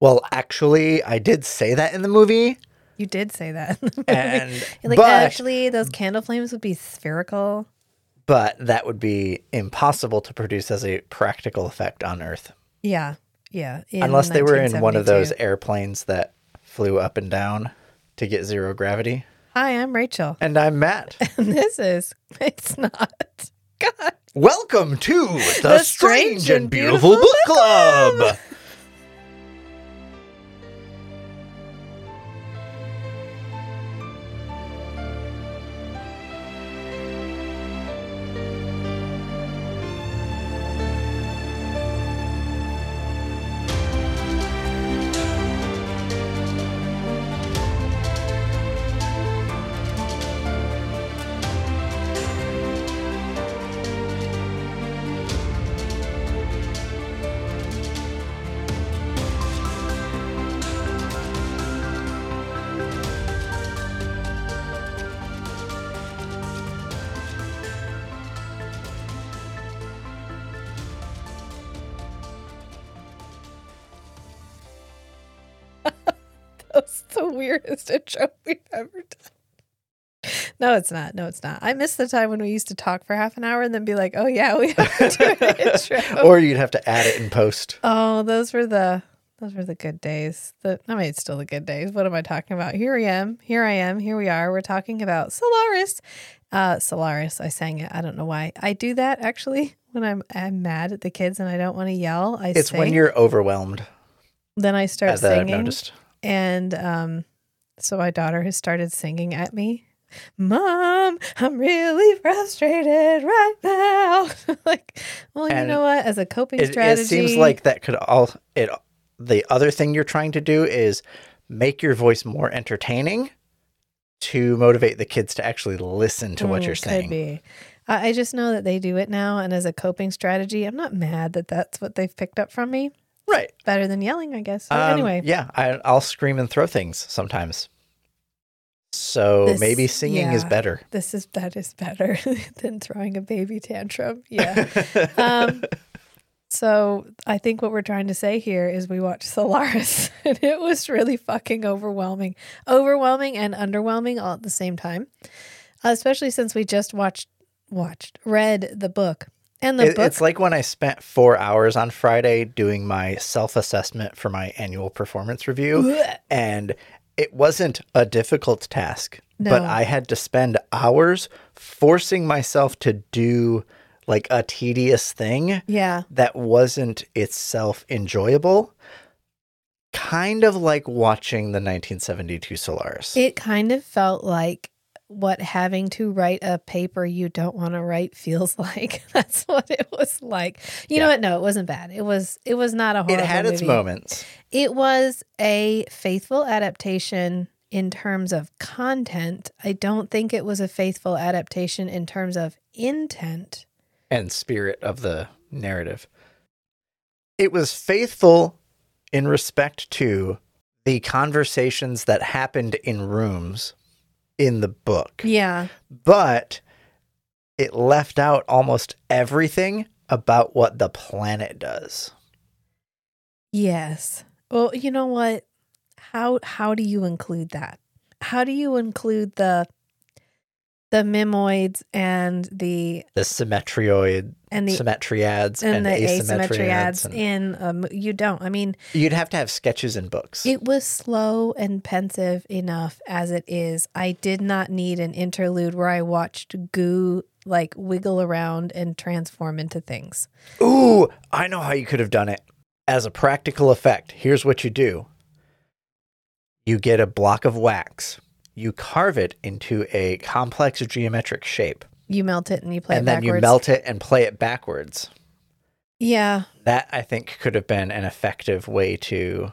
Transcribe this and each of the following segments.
Well, actually, I did say that in the movie, You did say that. and like, but actually, those candle flames would be spherical. but that would be impossible to produce as a practical effect on Earth, Yeah. Yeah. unless they were in one of those airplanes that flew up and down to get zero gravity. Hi, I'm Rachel. And I'm Matt. And this is, it's not. God. Welcome to the, The Strange, Strange and Beautiful, Beautiful Book Club. That's weirdest intro we've ever done. No, it's not. No, it's not. I miss the time when we used to talk for half an hour and then be like, oh, yeah, we have to do an intro. or you'd have to add it in post. Oh, those were the those were the good days. The I mean, it's still the good days. What am I talking about? Here I am. Here I am. Here we are. We're talking about Solaris. Uh, Solaris. I sang it. I don't know why. I do that actually when I'm I'm mad at the kids and I don't want to yell. I It's sing. when you're overwhelmed, then I start as I've singing, noticed. and um, so my daughter has started singing at me. Mom, I'm really frustrated right now. like, well, you And know what? As a coping It, it seems like that could all it. The other thing you're trying to do is make your voice more entertaining to motivate the kids to actually listen to what Mm, you're saying. Be. I just know that they do it now, and as a coping strategy, I'm not mad that that's what they've picked up from me. Right. Better than yelling, I guess. Um, anyway, Yeah, I, I'll scream and throw things sometimes. So This- maybe singing is better. this is that is better than throwing a baby tantrum. Yeah. um, so I think what we're trying to say here is we watched Solaris, and it was really fucking overwhelming, overwhelming and underwhelming all at the same time. Uh, especially since we just watched, watched, read the book, and the It- book it's like when I spent four hours on Friday doing my self assessment for my annual performance review, and it wasn't a difficult task, but I had to spend hours forcing myself to do like a tedious thing yeah. that wasn't itself enjoyable. Kind of like watching the 1972 Solaris. It kind of felt like what having to write a paper you don't want to write feels like. That's what it was like. You know what? No, it wasn't bad. It was it was not a horrible it had its movie. moments. It was a faithful adaptation in terms of content. I don't think it was a faithful adaptation in terms of intent. and spirit of the narrative. It was faithful in respect to the conversations that happened in rooms in the book, Yeah. but it left out almost everything about what the planet does. Yes. Well, you know what? How how do you include that? How do you include the the mimoids and the The symmetrioid, and the symmetriads, and, and, the asymmetriads. asymmetriads and- in um, you don't. I mean, you'd have to have sketches and books. it was slow and pensive enough as it is. I did not need an interlude where I watched goo like wiggle around and transform into things. Ooh, I know how you could have done it. As a practical effect, here's what you do you get a block of wax, you carve it into a complex geometric shape, You melt it and you play and it then backwards. you melt it and play it backwards. Yeah. That I think could have been an effective way to.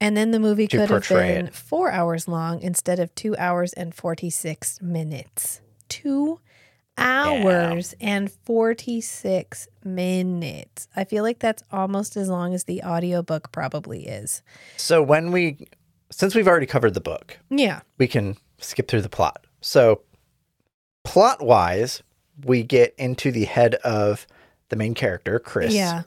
And then the movie could have been it. four hours long instead of two hours and 46 minutes. Two hours and 46 minutes. I feel like that's almost as long as the audiobook probably is. So when we, since we've already covered the book, Yeah. we can skip through the plot. So, plot wise, we get into the head of the main character, Chris. Yeah.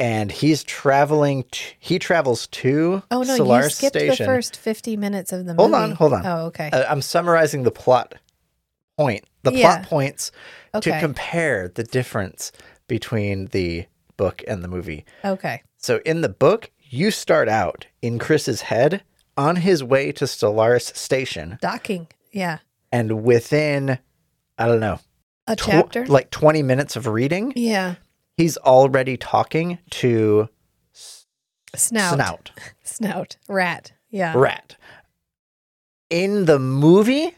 and he's traveling. T- he travels to Oh no, Solaris you skipped Station. the first fifty minutes of the movie. Hold on, hold on. Oh, okay. Uh, I'm summarizing the plot point, the Yeah. plot points okay. to compare the difference between the book and the movie. okay. So in the book, you start out in Chris's head on his way to Solaris Station, Docking. Yeah. and within, I don't know, A tw- chapter. like 20 minutes of reading, yeah. he's already talking to Snout. Snout, Snout. Rat. Yeah. Rat. In the movie,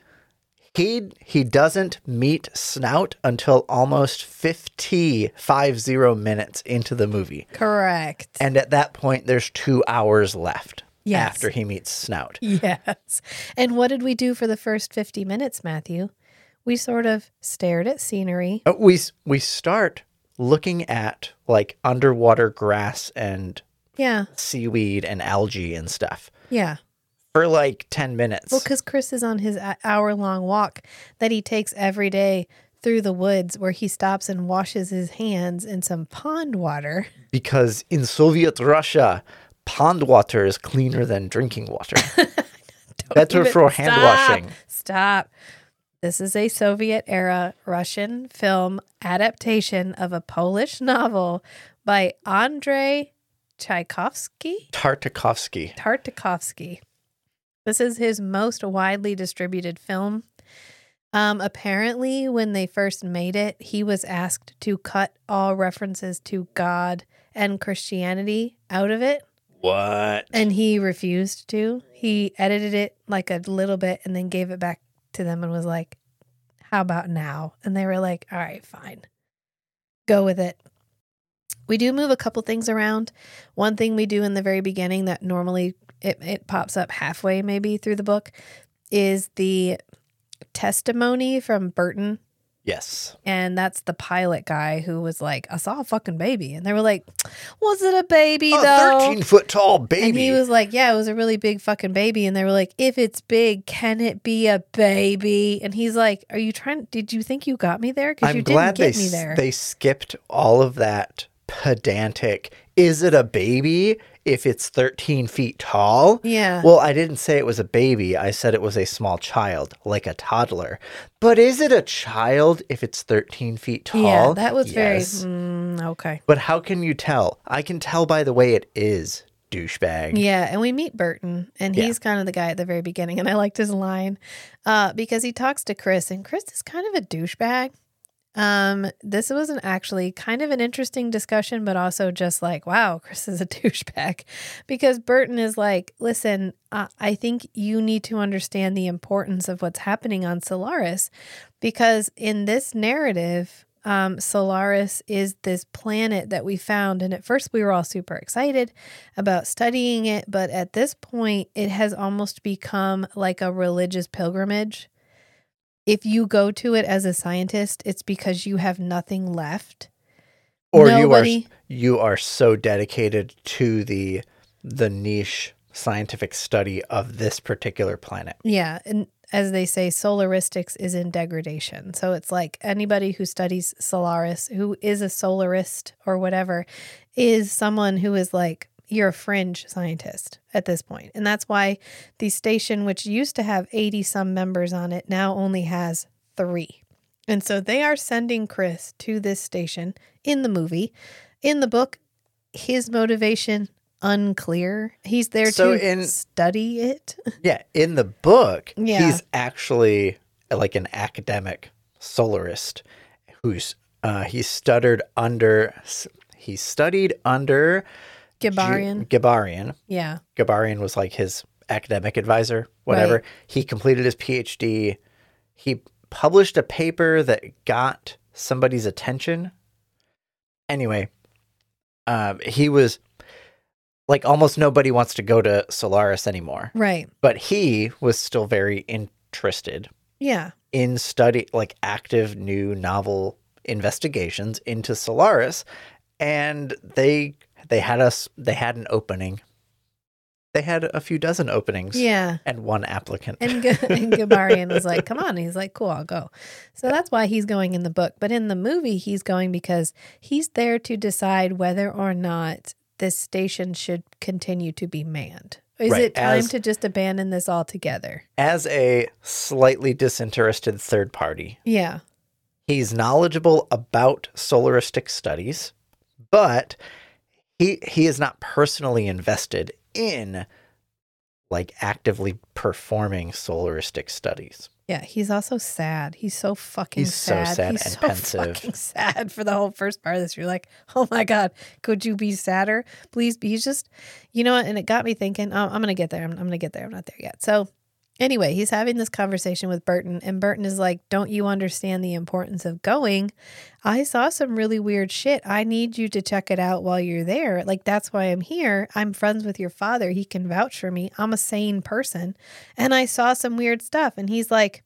he he doesn't meet Snout until almost 50, 50 minutes into the movie. Correct. And at that point, there's two hours left Yes. after he meets Snout. Yes. And what did we do for the first 50 minutes, Matthew? We sort of stared at scenery. Uh, We we start looking at like underwater grass and Yeah. seaweed and algae and stuff Yeah. for like 10 minutes. Well, because Chris is on his hour long walk that he takes every day through the woods where he stops and washes his hands in some pond water. because in Soviet Russia, pond water is cleaner than drinking water. Better for hand Stop. washing. Stop. This is a Soviet era Russian film adaptation of a Polish novel by Andrei Tchaikovsky. Tarkovsky. Tarkovsky. This is his most widely distributed film. Um, apparently, when they first made it, he was asked to cut all references to God and Christianity out of it, What? and he refused to. He edited it like a little bit and then gave it back to them and was like, How about now? And they were like, All right, fine. Go with it. We do move a couple things around. One thing we do in the very beginning that normally it, it pops up halfway maybe through the book is the testimony from Burton. Yes. And that's the pilot guy who was like, I saw a fucking baby. And they were like, Was it a baby A though? 13 foot tall baby. And he was like, Yeah, it was a really big fucking baby. And they were like, If it's big, can it be a baby? And he's like, Are you trying? Did you think you got me there? Because you glad didn't they, get me there. they skipped all of that pedantic. Is it a baby if it's 13 feet tall? yeah. Well, I didn't say it was a baby. I said it was a small child, like a toddler. But is it a child if it's 13 feet tall? yeah, that was Yes. very mm, okay. But how can you tell? I can tell by the way it is, douchebag. Yeah, and we meet Burton, and Yeah. he's kind of the guy at the very beginning, and I liked his line uh, because he talks to Chris, and Chris is kind of a douchebag. Um, this was an actually kind of an interesting discussion, but also just like, wow, Chris is a douchebag, because Burton is like, listen, I think you need to understand the importance of what's happening on Solaris, because in this narrative, um, Solaris is this planet that we found. And at first, we were all super excited about studying it. But at this point, it has almost become like a religious pilgrimage. If you go to it as a scientist, it's because you have nothing left. Or Nobody- you are you are so dedicated to the the niche scientific study of this particular planet. Yeah. And as they say, solaristics is in degradation. So it's like anybody who studies Solaris, who is a solarist or whatever, is someone who is like, you're a fringe scientist at this point. And that's why the station, which used to have 80 some members on it, now only has three. And so they are sending Chris to this station in the movie. In the book, his motivation unclear. He's there So to in- study it. Yeah, in the book, Yeah. he's actually like an academic solarist who's uh, he stuttered under he studied under Ju- Gibarian. Gabarian. Yeah. Gabarian was like his academic advisor, whatever. Right. He completed his PhD. He published a paper that got somebody's attention. Anyway, um, he was like almost nobody wants to go to Solaris anymore, Right. but he was still very interested Yeah. in study like active new novel investigations into Solaris and they they had us they had an opening They had a few dozen openings Yeah. and one applicant. And, G- and Gabarian was like, come on. And he's like, cool, I'll go. So that's why he's going in the book. But in the movie, he's going because he's there to decide whether or not this station should continue to be manned. Is Right, it time as- to just abandon this altogether? As a slightly disinterested third party, Yeah. he's knowledgeable about solaristic studies, but he he is not personally invested in like actively performing solaristic studies. Yeah, he's also sad. He's so fucking He's so sad. sad he's and so pensive. fucking sad for the whole first part of this. You're like, oh my god, could you be sadder? Please be. He's just, you know what? And it got me thinking. Oh, I'm gonna get there. I'm, I'm gonna get there. I'm not there yet. So, anyway, he's having this conversation with Burton, and Burton is like, "Don't you understand the importance of going? I saw some really weird shit. I need you to check it out while you're there. Like that's why I'm here. I'm friends with your father. He can vouch for me. I'm a sane person, and I saw some weird stuff." And he's like.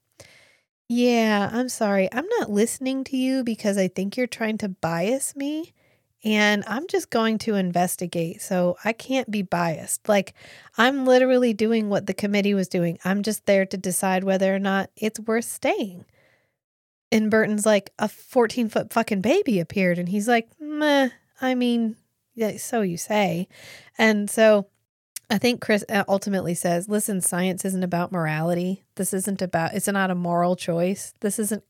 Yeah, I'm sorry. I'm not listening to you because I think you're trying to bias me. And I'm just going to investigate. So I can't be biased. Like, I'm literally doing what the committee was doing. I'm just there to decide whether or not it's worth staying. And Burton's like, a 14 foot fucking baby appeared. And he's like, meh, I mean, yeah, so you say. And so I think Chris uh, ultimately says, listen, science isn't about morality. This isn't about, it's not a moral choice. This isn't,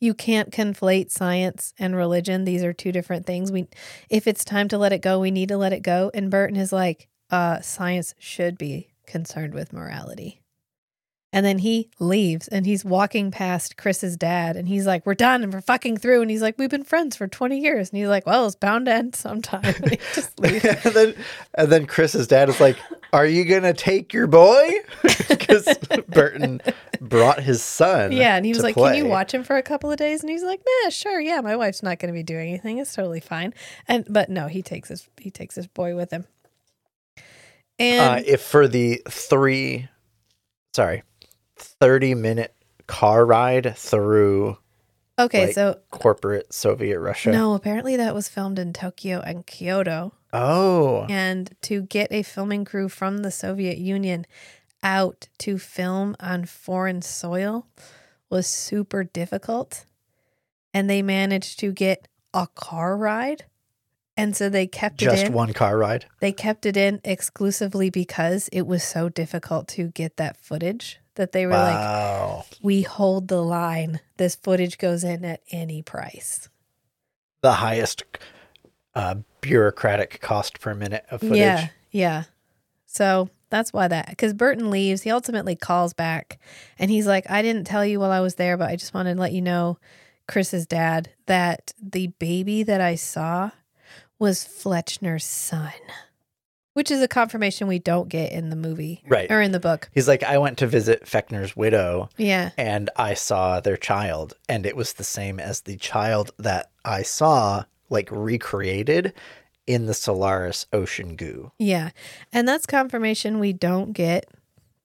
you can't conflate science and religion. These are two different things. We, if it's time to let it go, we need to let it go. And Burton is like, uh, science should be concerned with morality. And then he leaves and he's walking past Chris's dad and he's like, We're done and we're fucking through. And he's like, We've been friends for 20 years. And he's like, Well, it's bound to end sometime. And and then and then Chris's dad is like, "Are you gonna take your boy?" Because Burton brought his son. Yeah, and he was to like, "Can you watch him for a couple of days?" And he's like, "Nah, sure, yeah. My wife's not going to be doing anything. It's totally fine." And but no, he takes his he takes his boy with him. And Uh, if for the three, sorry, thirty minute car ride through okay, like, so corporate Soviet Russia. no, apparently that was filmed in Tokyo and Kyoto. Oh, And to get a filming crew from the Soviet Union out to film on foreign soil was super difficult. And they managed to get a car ride. And so they kept it just in. one car ride. They kept it in exclusively because it was so difficult to get that footage that they were like, we hold the line. This footage goes in at any price. the highest uh, bureaucratic cost per minute of footage. Yeah. Yeah. So that's why that, because Burton leaves. He ultimately calls back and he's like, I didn't tell you while I was there, but I just wanted to let you know, Chris's dad, that the baby that I saw was Fechner's son, which is a confirmation we don't get in the movie Right. or in the book. He's like, I went to visit Fechner's widow Yeah. and I saw their child, and it was the same as the child that I saw, like recreated in the Solaris ocean goo. Yeah. And that's confirmation we don't get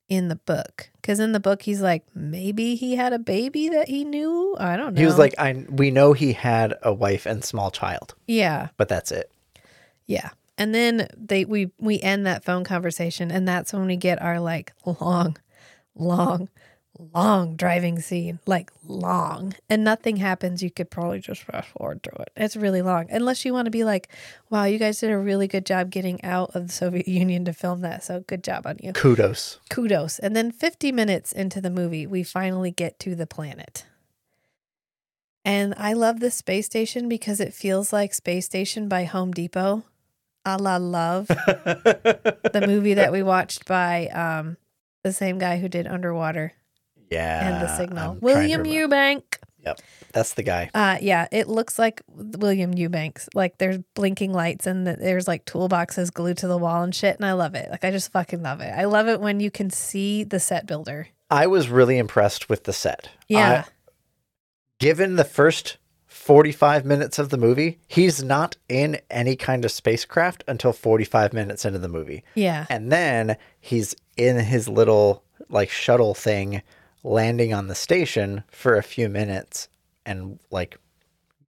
in the book. Because in the book, he's like, maybe he had a baby that he knew. I don't know. He was like, I we know he had a wife and small child, yeah. but that's it. Yeah. And then they we we end that phone conversation and that's when we get our like long long long driving scene, like long. And nothing happens. You could probably just fast forward through it. It's really long. Unless you want to be like, wow, you guys did a really good job getting out of the Soviet Union to film that. So good job on you. Kudos. Kudos. And then 50 minutes into the movie, we finally get to the planet. And I love this space station because it feels like Space Station by Home Depot. A la Love, the movie that we watched by um, the same guy who did Underwater yeah. and The Signal, I'm William remember. Yep. That's the guy. Uh, yeah, it looks like William Eubanks. Like there's blinking lights and th- there's like toolboxes glued to the wall and shit. And I love it. Like I just fucking love it. I love it when you can see the set builder. I was really impressed with the set. Yeah. I- given the first 45 minutes of the movie, he's not in any kind of spacecraft until 45 minutes into the movie. yeah. And then he's in his little like shuttle thing landing on the station for a few minutes and like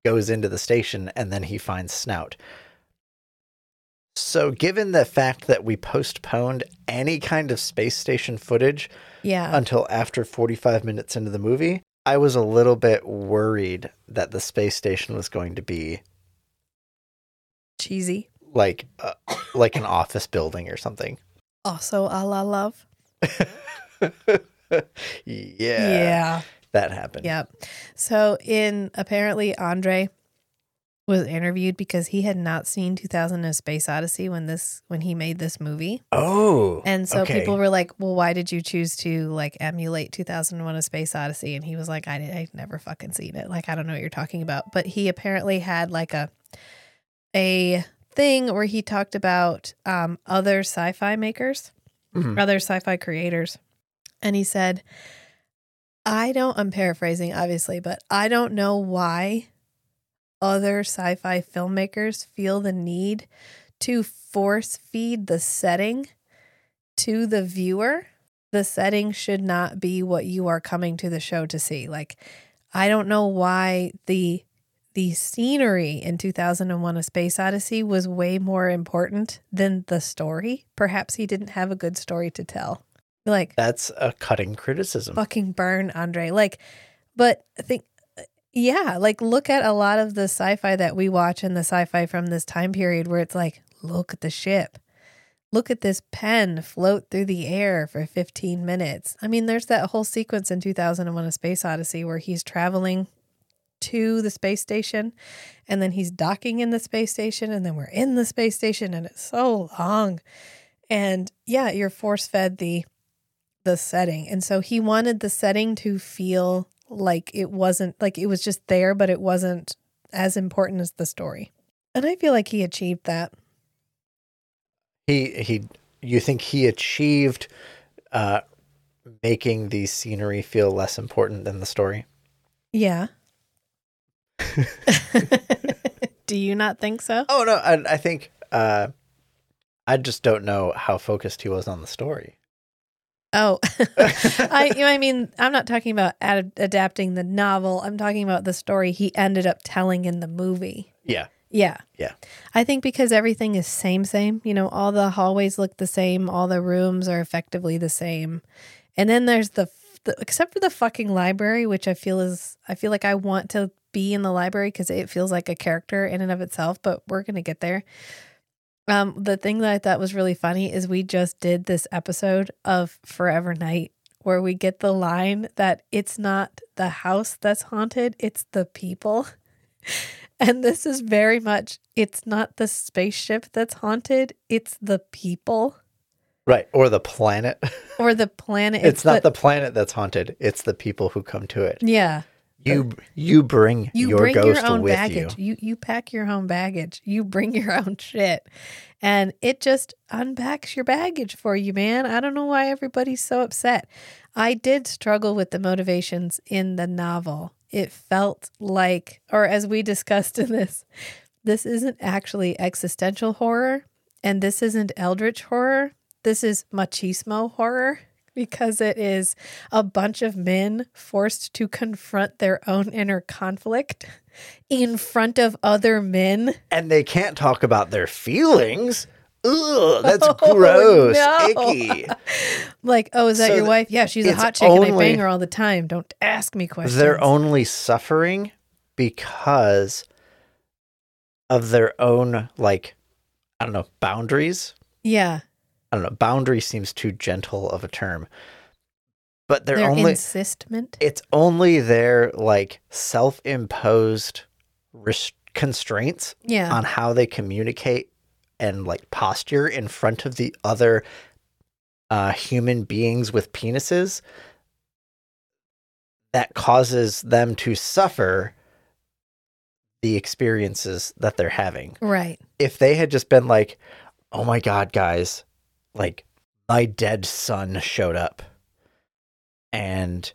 goes into the station and then he finds Snout. So, given the fact that we postponed any kind of space station footage Yeah. until after 45 minutes into the movie, I was a little bit worried that the space station was going to be Cheesy. like uh, like an office building or something. Also a la love. yeah, Yeah. that happened. Yep. So in apparently Andre was interviewed because he had not seen 2000 A Space Odyssey when this when he made this movie. Oh, And so okay. people were like, "Well, why did you choose to like emulate 2001: A Space Odyssey?" And he was like, "I I never fucking seen it. Like, I don't know what you're talking about." But he apparently had like a a thing where he talked about um, other sci-fi makers, Mhm. other sci-fi creators, and he said, "I don't." I'm paraphrasing, obviously, but I don't know why other sci-fi filmmakers feel the need to force feed the setting to the viewer, the setting should not be what you are coming to the show to see. Like, I don't know why the the scenery in 2001 A Space Odyssey was way more important than the story. Perhaps he didn't have a good story to tell. Like, That's a cutting criticism. fucking burn, Andre. Like, but I think, yeah, like look at a lot of the sci-fi that we watch and the sci-fi from this time period where it's like, look at the ship. Look at this pen float through the air for 15 minutes. I mean, there's that whole sequence in 2001 A Space Odyssey where he's traveling to the space station and then he's docking in the space station and then we're in the space station and it's so long. And yeah, you're force fed the the setting. And so he wanted the setting to feel like it wasn't like it was just there, but it wasn't as important as the story. And I feel like he achieved that. He he. You think he achieved uh, making the scenery feel less important than the story? Yeah. Do you not think so? Oh no, I, I think uh, I just don't know how focused he was on the story. Oh, I, you know, I mean, I'm not talking about ad- adapting the novel. I'm talking about the story he ended up telling in the movie. Yeah, Yeah. Yeah. I think because everything is same same, you know, all the hallways look the same, all the rooms are effectively the same. And then there's the, the except for the fucking library, which I feel is I feel like I want to be in the library cuz it feels like a character in and of itself, but we're going to get there. Um the thing that I thought was really funny is we just did this episode of Forever Knight where we get the line that it's not the house that's haunted, it's the people. And this is very much it's not the spaceship that's haunted, it's the people right. Or the planet. or the planet. It's, not the planet that's haunted. It's the people who come to it. Yeah. You you bring You your bring ghost your own with baggage. You. you pack your own baggage. You bring your own shit. And it just unpacks your baggage for you, man. I don't know why everybody's so upset. I did struggle with the motivations in the novel. It felt like, or as we discussed in this, this isn't actually existential horror and this isn't eldritch horror. This is machismo horror because it is a bunch of men forced to confront their own inner conflict in front of other men. And they can't talk about their feelings. Ugh, that's Oh, gross. no. Icky. Like, oh, is that So your wife? Yeah, she's a hot chick and I only- bang her all the time. Don't ask me questions. They're only suffering because of their own like I don't know, boundaries. yeah, I don't know, boundary seems too gentle of a term. But they're their only insistment. it's only their like self-imposed res- constraints Yeah, on how they communicate and like posture in front of the other uh, human beings with penises that causes them to suffer the experiences that they're having. right. If they had just been like, oh my God, guys, like my dead son showed up and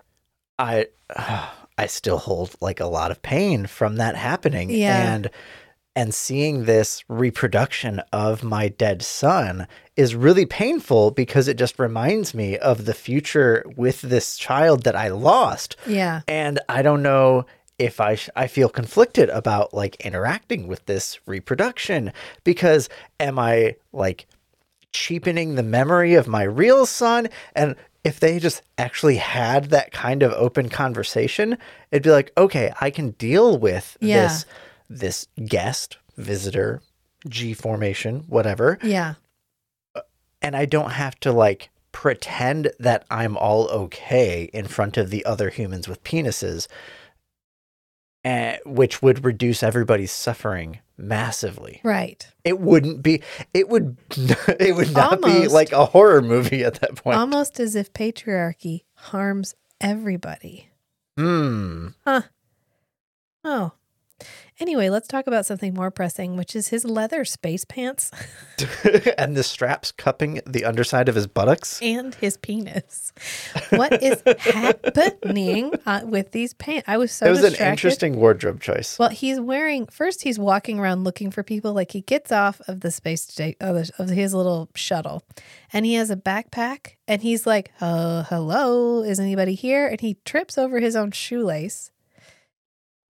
I. I still hold like a lot of pain from that happening. Yeah. And and seeing this reproduction of my dead son is really painful because it just reminds me of the future with this child that I lost. Yeah, And I don't know if I sh- I feel conflicted about like interacting with this reproduction because am I like cheapening the memory of my real son and if they just actually had that kind of open conversation it'd be like okay I can deal with Yeah. this this guest visitor G formation whatever Yeah. Uh, and I don't have to like pretend that I'm all okay in front of the other humans with penises, uh, which would reduce everybody's suffering massively. Right. It wouldn't be. It would. It would not be like a horror movie at that point. Almost as if patriarchy harms everybody. Hmm. Huh. Oh. Anyway, let's talk about something more pressing, which is his leather space pants and the straps cupping the underside of his buttocks. and his penis. What is happening uh, with these pants? I was so it was distracted. an interesting wardrobe choice. Well, he's wearing first. He's walking around looking for people. Like he gets off of the space of, his little shuttle, and he has a backpack. And he's like, "Uh, hello, is anybody here?" And he trips over his own shoelace,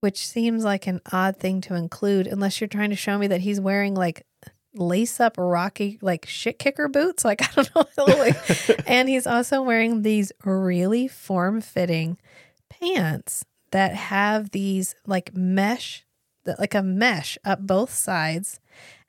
which seems like an odd thing to include, unless you're trying to show me that he's wearing like lace up rocky like shit kicker boots. Like I don't know. and he's also wearing these really form fitting pants that have these like mesh, like a mesh up both sides.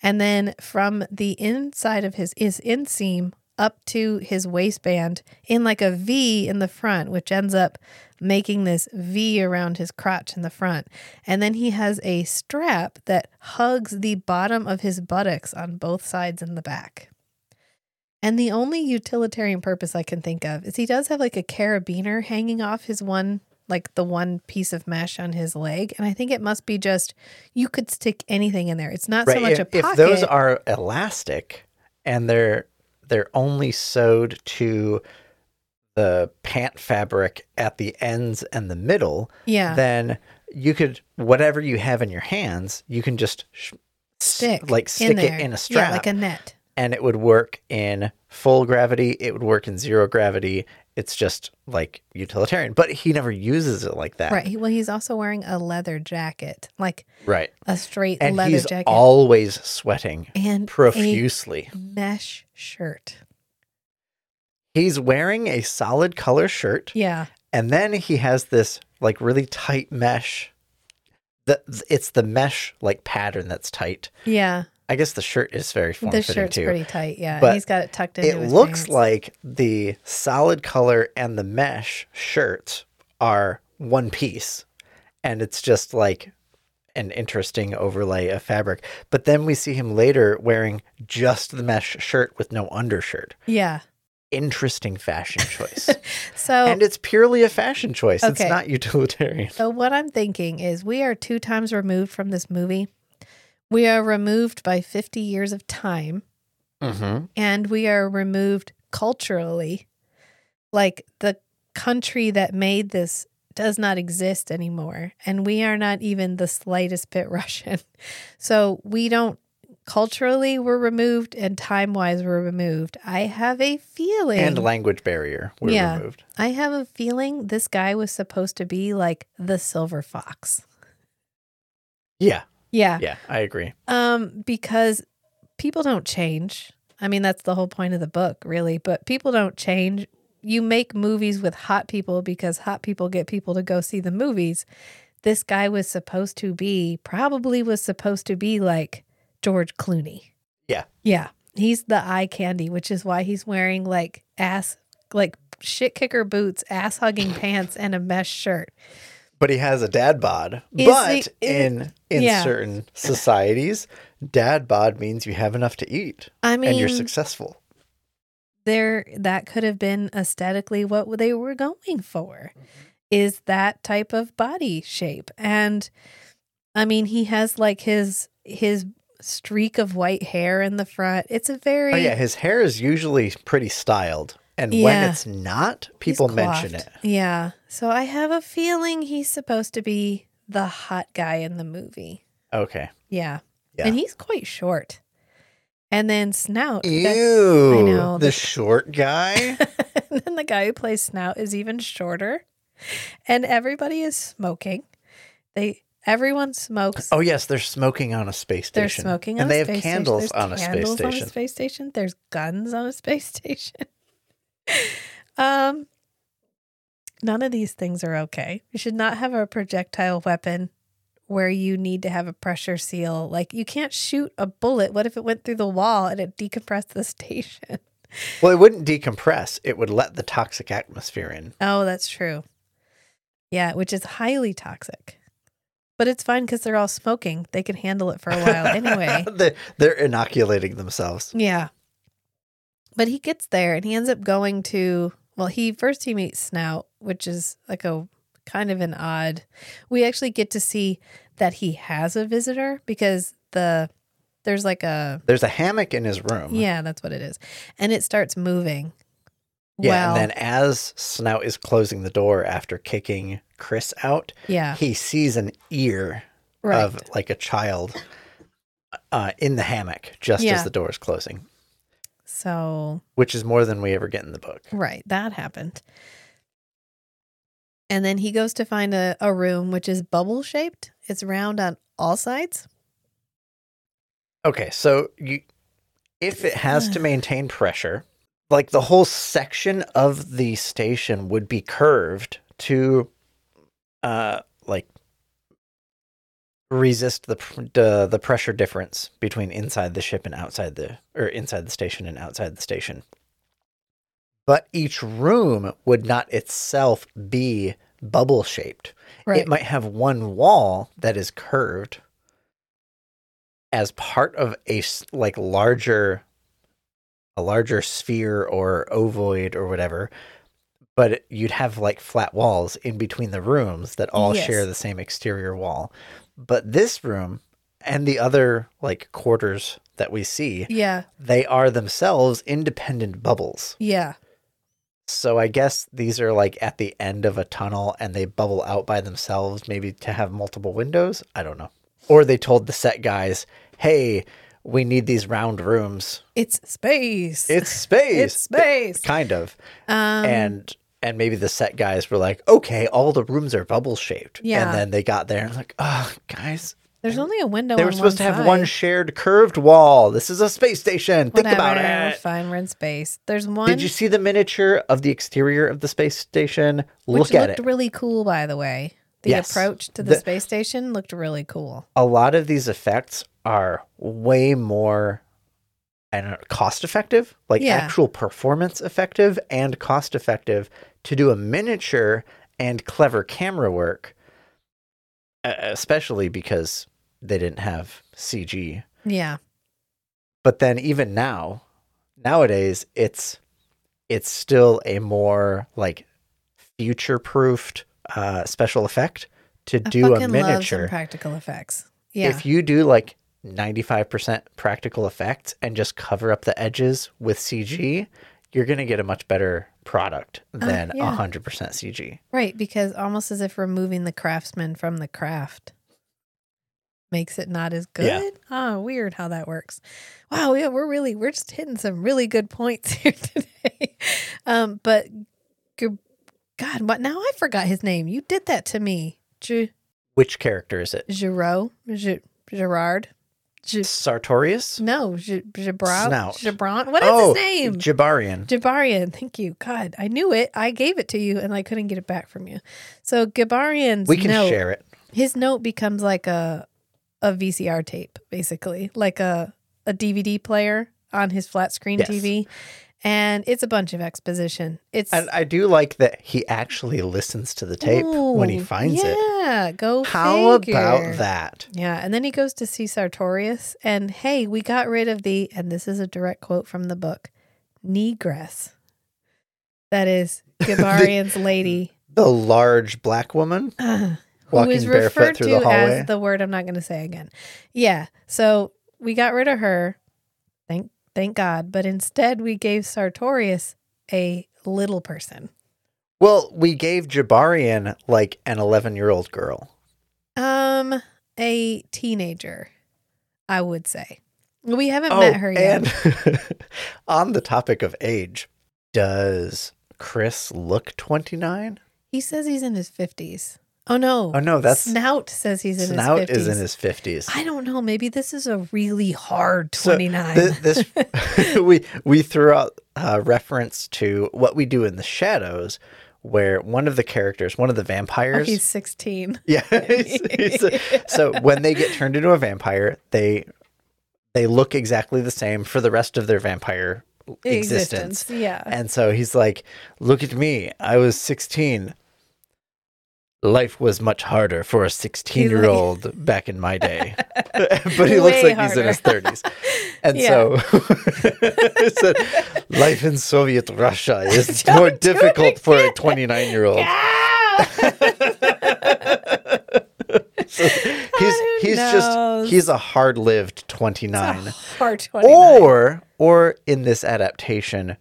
And then from the inside of his, his inseam up to his waistband in like a V in the front, which ends up making this V around his crotch in the front. And then he has a strap that hugs the bottom of his buttocks on both sides in the back. And the only utilitarian purpose I can think of is he does have like a carabiner hanging off his one, like the one piece of mesh on his leg. And I think it must be just, you could stick anything in there. It's not so much if, a pocket. if those are elastic and they're they're only sewed to the pant fabric at the ends and the middle, yeah. then you could whatever you have in your hands, you can just sh- stick. like in stick there. it in a strap, Yeah, like a net. and it would work in full gravity. It would work in zero gravity. It's just like utilitarian, but he never uses it like that. Right. He- Well, he's also wearing a leather jacket, like Right. a straight And leather he's jacket. always sweating and profusely. mesh shirt. He's wearing a solid color shirt, Yeah. and then he has this like really tight mesh. The it's the mesh like pattern that's tight. Yeah. I guess the shirt is very form The shirt's too. pretty tight. Yeah. But and he's got it tucked into it looks pants. like the solid color and the mesh shirt are one piece, and it's just like an interesting overlay of fabric. But then we see him later wearing just the mesh shirt with no undershirt. Yeah. Interesting fashion choice. So and it's purely a fashion choice. It's not utilitarian. So what I'm thinking is we are two times removed from this movie. We are removed by 50 years of time Mm-hmm. and we are removed culturally. Like the country that made this does not exist anymore and we are not even the slightest bit Russian. So we don't culturally we're removed and time-wise we're removed. I have a feeling And language barrier were Yeah. removed. I have a feeling this guy was supposed to be like the silver fox. Yeah. Yeah. Yeah. I agree. Um, because people don't change. I mean, that's the whole point of the book, really. But people don't change. You make movies with hot people because hot people get people to go see the movies. This guy was supposed to be, probably was supposed to be like George Clooney. Yeah. Yeah. He's the eye candy, which is why he's wearing like ass, like shit kicker boots, ass hugging pants, and a mesh shirt. But he has a dad bod. Is but in in yeah. certain societies, dad bod means you have enough to eat I mean, and you're successful. there that could have been aesthetically what they were going for is that type of body shape and i mean he has like his his streak of white hair in the front it's a very Oh yeah, his hair is usually pretty styled. And when it's not, people mention it. yeah so i have a feeling he's supposed to be the hot guy in the movie Okay. yeah, Yeah. and he's quite short and then snout Ew. that- know, the the- short guy. and then the guy who plays Snout is even shorter. And everybody is smoking. They everyone smokes. Oh yes, they're smoking on a space station. They're smoking on and a they have space candles station. on a candles station. on a space station. There's guns on a space station. Um, none of these things are okay. You should not have a projectile weapon where you need to have a pressure seal. Like you can't shoot a bullet. What if it went through the wall and it decompressed the station? Well, it wouldn't decompress. It would let the toxic atmosphere in. Oh, that's true. Yeah, which is highly toxic. But it's fine because they're all smoking. They can handle it for a while anyway. they, they're inoculating themselves. Yeah. But he gets there and he ends up going to well, he first he meets Snout, which is like a kind of an odd. We actually get to see that he has a visitor because the there's like a There's a hammock in his room. yeah, that's what it is. And it starts moving. Yeah, well, and then as Snout is closing the door after kicking Chris out, yeah, he sees an ear right. of like a child uh, in the hammock just Yeah. as the door is closing, so which is more than we ever get in the book. Right, that happened. And then he goes to find a, a room which is bubble shaped. It's round on all sides. Okay, so you, if it has to maintain pressure, like the whole section of the station would be curved to, uh, like resist the the pressure difference between inside the ship and outside the or inside the station and outside the station. But each room would not itself be bubble shaped. Right. It might have one wall that is curved as part of a like larger a larger sphere or ovoid or whatever but you'd have like flat walls in between the rooms that all Yes. share the same exterior wall but this room and the other like quarters that we see yeah. they are themselves independent bubbles Yeah. so I guess these are like at the end of a tunnel and they bubble out by themselves, maybe to have multiple windows. I don't know. Or they told the set guys, hey, we need these round rooms. It's space. It's space. It's space. Kind of. Um, and and maybe the set guys were like, okay, all the rooms are bubble shaped. Yeah. And then they got there and like, oh, guys, there's only a window. they were on supposed to have one shared curved wall. This is a space station. Think about Whatever, it. Fine, we're in space. There's one. Did you see the miniature of the exterior of the space station? which Look at looked it. really cool, by the way. The Yes. approach to the, The- space station looked really cool. a lot of these effects are way more I uh, cost effective, like Yeah. actual performance effective and cost effective to do a miniature and clever camera work, especially because they didn't have CG. Yeah. But then even now, nowadays it's it's still a more like future proofed uh, special effect to I do a miniature. practical effects. Yeah. If you do like 95% practical effects and just cover up the edges with CG, you're going to get a much better product than Uh, yeah. 100% CG. Right, because almost as if removing the craftsman from the craft makes it not as good. Yeah. Oh, weird how that works. Wow, yeah, we're really we're just hitting some really good points here today. Um, but God, what now? I forgot his name. You did that to me, G- Which character is it? Giraud, G- Gerard. G- Sartorius? no, G- Gibran. Snout. Gibran. What is oh, his name? Jabarian. Jabarian, thank you. God, I knew it. I gave it to you and I couldn't get it back from you. So Gabarian's we can note, share it. his note becomes like a a VCR tape, basically, like a a DVD player on his flat screen Yes. TV. And it's a bunch of exposition. It's And I do like that he actually listens to the tape when he Ooh, finds it. Yeah, go How figure. about that? Yeah, and then he goes to see Sartorius, and hey, we got rid of the, and this is a direct quote from the book, negress. That is Gabarian's lady, The large black woman who walking is barefoot referred through to the hallway. as the word I'm not going to say again. Yeah, so we got rid of her, thank God, but instead we gave Sartorius a little person. well, we gave Jabarian like an 11 year old girl. Um, a teenager, I would say. We haven't Oh, met her yet. and on the topic of age, does Chris look 29? He says he's in his 50s. Oh no. Oh, no, that's- Snout says he's in Snout his 50s. is in his 50s. I don't know. Maybe this is a really hard So 29. thi- this we we threw out a reference to what we do in the shadows, where one of the characters, one of the oh, vampires, he's 16. yeah. he's- he's a- so when they get turned into a vampire, they they look exactly the same for the rest of their vampire existence. Yeah. And so he's like, "Look at me. I was 16. Life was much harder for a 16-year-old back in my day." but he looks like he's in his 30s. And Yeah. so life in Soviet Russia is Don't more difficult for a 29-year-old. So he's he's knows? just he's a hard-lived 29. hard 29. Or or in this adaptation,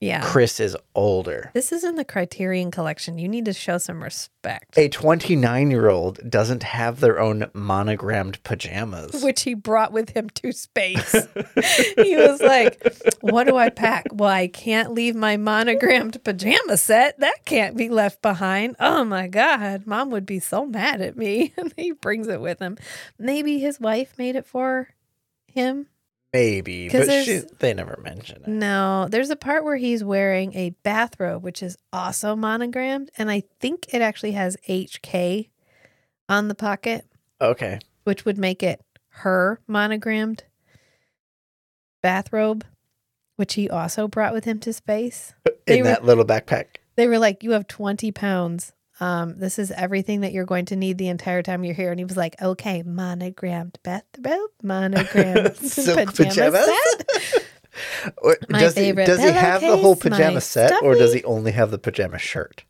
yeah. Kris is older. This is in the Criterion collection. You need to show some respect. A 29 year old doesn't have their own monogrammed pajamas. which he brought with him to space. he was like, What do I pack? Well, I can't leave my monogrammed pajama set. That can't be left behind. Oh my God. Mom would be so mad at me. And he brings it with him. Maybe his wife made it for him. Maybe, but she, they never mention it. No, there's a part where he's wearing a bathrobe, which is also monogrammed. And I think it actually has HK on the pocket. Okay. which would make it her monogrammed bathrobe, which he also brought with him to space. They In were- that little backpack. They were like, You have 20 pounds. Um, this is everything that you're going to need the entire time you're here. And he was like, Okay, monogrammed bathrobe, monogrammed Silk pajama pajamas? set. Or My does he does he have the whole pajama set or does he only have the pajama shirt?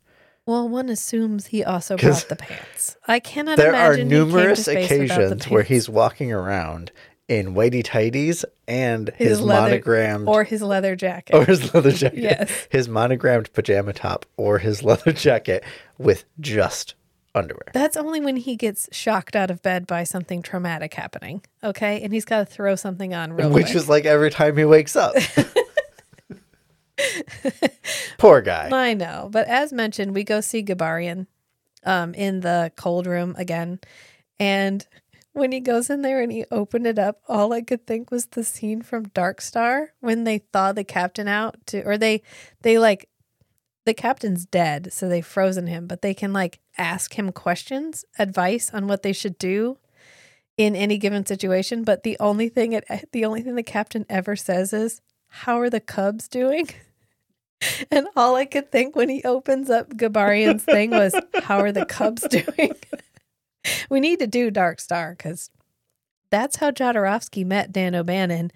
Well, one assumes he also brought the pants. I cannot There are imagine he came to numerous occasions where he's walking around in whitey tighties and his, His leather- monogrammed or his leather jacket. or his leather jacket. Yes. His monogrammed pajama top or his leather jacket with just underwear. That's only when he gets shocked out of bed by something traumatic happening. Okay. And he's got to throw something on real Which quick. is like every time he wakes up. Poor guy. I know. But as mentioned, we go see Gibarian um, in the cold room again. And when he goes in there and he opened it up, all I could think was the scene from Dark Star when they thaw the captain out to, or they, they like, the captain's dead, so they've frozen him, but they can like ask him questions, advice on what they should do in any given situation. But the only thing it, the only thing the captain ever says is, "How are the Cubs doing?" And all I could think when he opens up Gibarian's thing was, "How are the Cubs doing?" We need to do Dark Star because that's how Jodorowsky met Dan O'Bannon,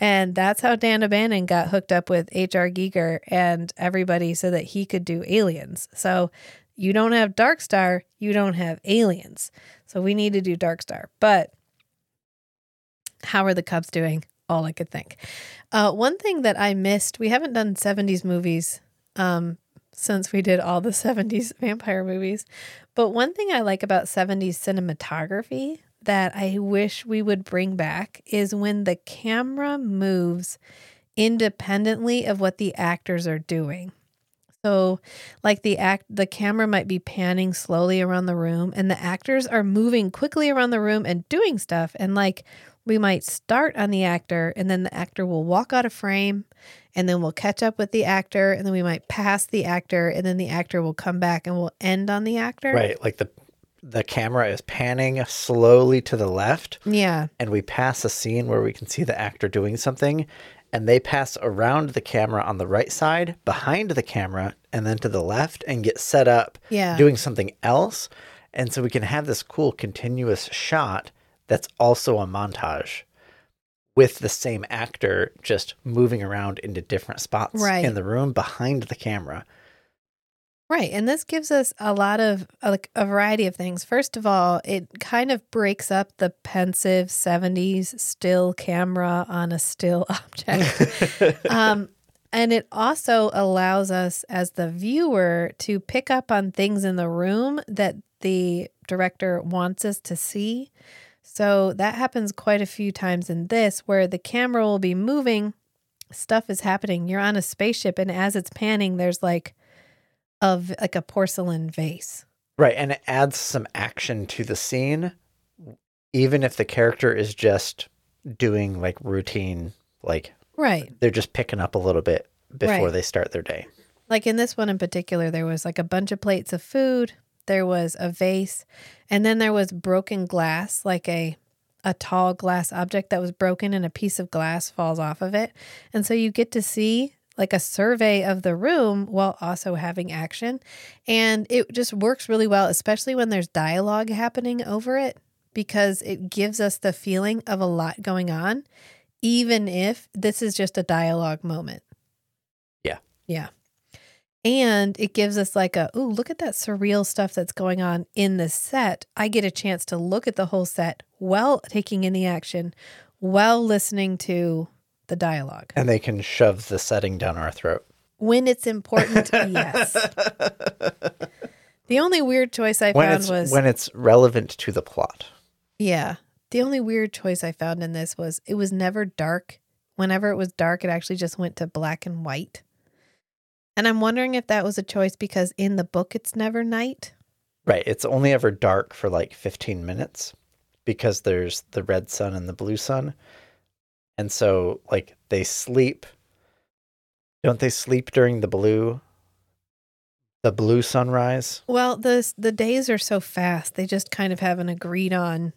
and that's how Dan O'Bannon got hooked up with H.R. Giger and everybody so that he could do Aliens. So you don't have Dark Star, you don't have Aliens. So we need to do Dark Star, but how are the Cubs doing? All I could think. Uh, one thing that I missed, we haven't done 70s movies um, since we did all the 70s vampire movies. But one thing I like about 70s cinematography that I wish we would bring back is when the camera moves independently of what the actors are doing. So like the act the camera might be panning slowly around the room and the actors are moving quickly around the room and doing stuff and like we might start on the actor and then the actor will walk out of frame and then we'll catch up with the actor and then we might pass the actor and then the actor will come back and we'll end on the actor. Right. Like the the camera is panning slowly to the left Yeah. and we pass a scene where we can see the actor doing something and they pass around the camera on the right side, behind the camera, and then to the left and get set up Yeah. doing something else. And so we can have this cool continuous shot that's also a montage with the same actor just moving around into different spots Right. in the room behind the camera. Right. And this gives us a lot of like a variety of things. First of all, it kind of breaks up the pensive 70s still camera on a still object. um, and it also allows us as the viewer to pick up on things in the room that the director wants us to see. So that happens quite a few times in this where the camera will be moving, stuff is happening. You're on a spaceship and as it's panning there's like of like a porcelain vase. Right, and it adds some action to the scene, even if the character is just doing like routine, like Right. they're just picking up a little bit before Right. they start their day. Like in this one in particular, there was like a bunch of plates of food, there was a vase, and then there was broken glass, like a a tall glass object that was broken and a piece of glass falls off of it. And so you get to see like a survey of the room while also having action. And it just works really well, especially when there's dialogue happening over it, because it gives us the feeling of a lot going on, even if this is just a dialogue moment. Yeah. Yeah. And it gives us like a, ooh, look at that surreal stuff that's going on in the set. I get a chance to look at the whole set while taking in the action, while listening to the dialogue. And they can shove the setting down our throat. When it's important, yes. The only weird choice I When found was when it's relevant to the plot. Yeah. The only weird choice I found in this was it was never dark. Whenever it was dark, it actually just went to black and white. And I'm wondering if that was a choice because in the book it's never night. Right. It's only ever dark for like 15 minutes because there's the red sun and the blue sun. And so, like, they sleep. Don't they sleep during the blue? The blue sunrise? Well, the the days are so fast. They just kind of have an agreed on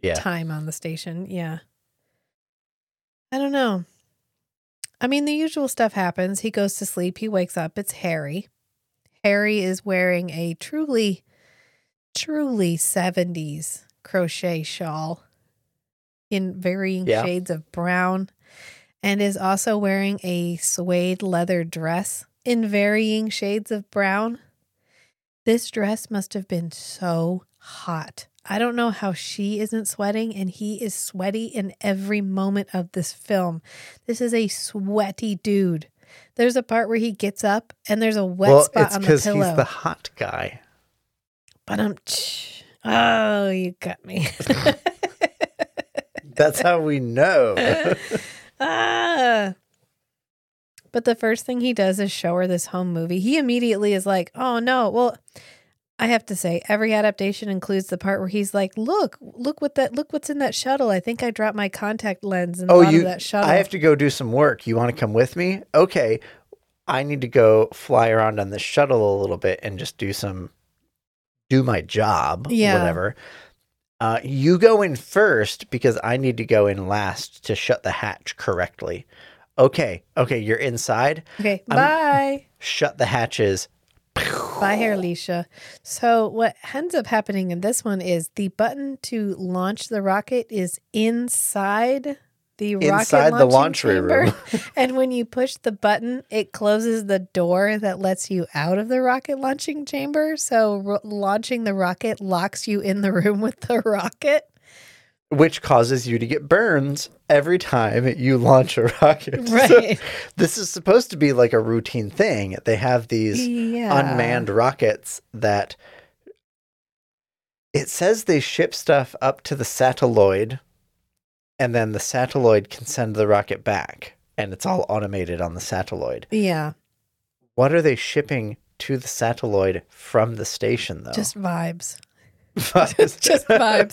Yeah. time on the station. Yeah. I don't know. I mean, the usual stuff happens. He goes to sleep, he wakes up, it's Hari. Hari is wearing a truly, truly 70s crochet shawl in varying Yeah. shades of brown and is also wearing a suede leather dress in varying shades of brown. This dress must have been so hot. I don't know how she isn't sweating, and he is sweaty in every moment of this film. This is a sweaty dude. There's a part where he gets up and there's a wet well, spot on the pillow. because he's the hot guy. But I'm. Oh, you got me. That's how we know. ah. But the first thing he does is show her this home movie. He immediately is like, "Oh no!" Well, I have to say, every adaptation includes the part where he's like, "Look, look what that, look what's in that shuttle. I think I dropped my contact lens in oh, you. of that shuttle." I have to go do some work. You want to come with me? Okay. I need to go fly around on the shuttle a little bit and just do some, do my job, Yeah. whatever. Uh, you go in first because I need to go in last to shut the hatch correctly. Okay. Okay. You're inside. okay, I'm- bye. Shut the hatches. Bye, here, Alicia. So, what ends up happening in this one is the button to launch the rocket is inside the Inside rocket the chamber. room. and when you push the button, it closes the door that lets you out of the rocket launching chamber. So, ro- launching the rocket locks you in the room with the rocket. Which causes you to get burns every time you launch a rocket. So Right. this is supposed to be like a routine thing. They have these yeah. unmanned rockets that it says they ship stuff up to the satelloid and then the satelloid can send the rocket back and it's all automated on the satelloid. Yeah. What are they shipping to the satelloid from the station though? Just vibes. Vibes. just vibes.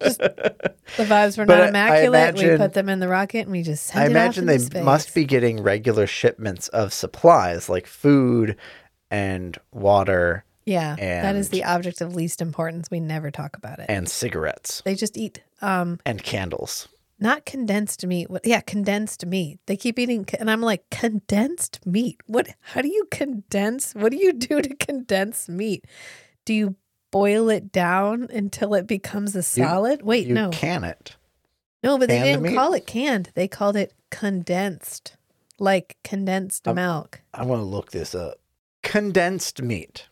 Just- The vibes were But not I- I immaculate. we put them in the rocket and we just sent I imagine they space. must be getting regular shipments of supplies like food and water Yeah, and, that is the object of least importance. We never talk about it. and cigarettes they just eat um and candles. not condensed meat. What yeah, condensed meat. They keep eating and I'm like, condensed meat. What how do you condense? What do you do to condense meat? Do you boil it down until it becomes a You- solid? Wait, You no. can it. No, but they the didn't meat? call it canned. They called it condensed. Like condensed Um, milk. I want to look this up. Condensed meat.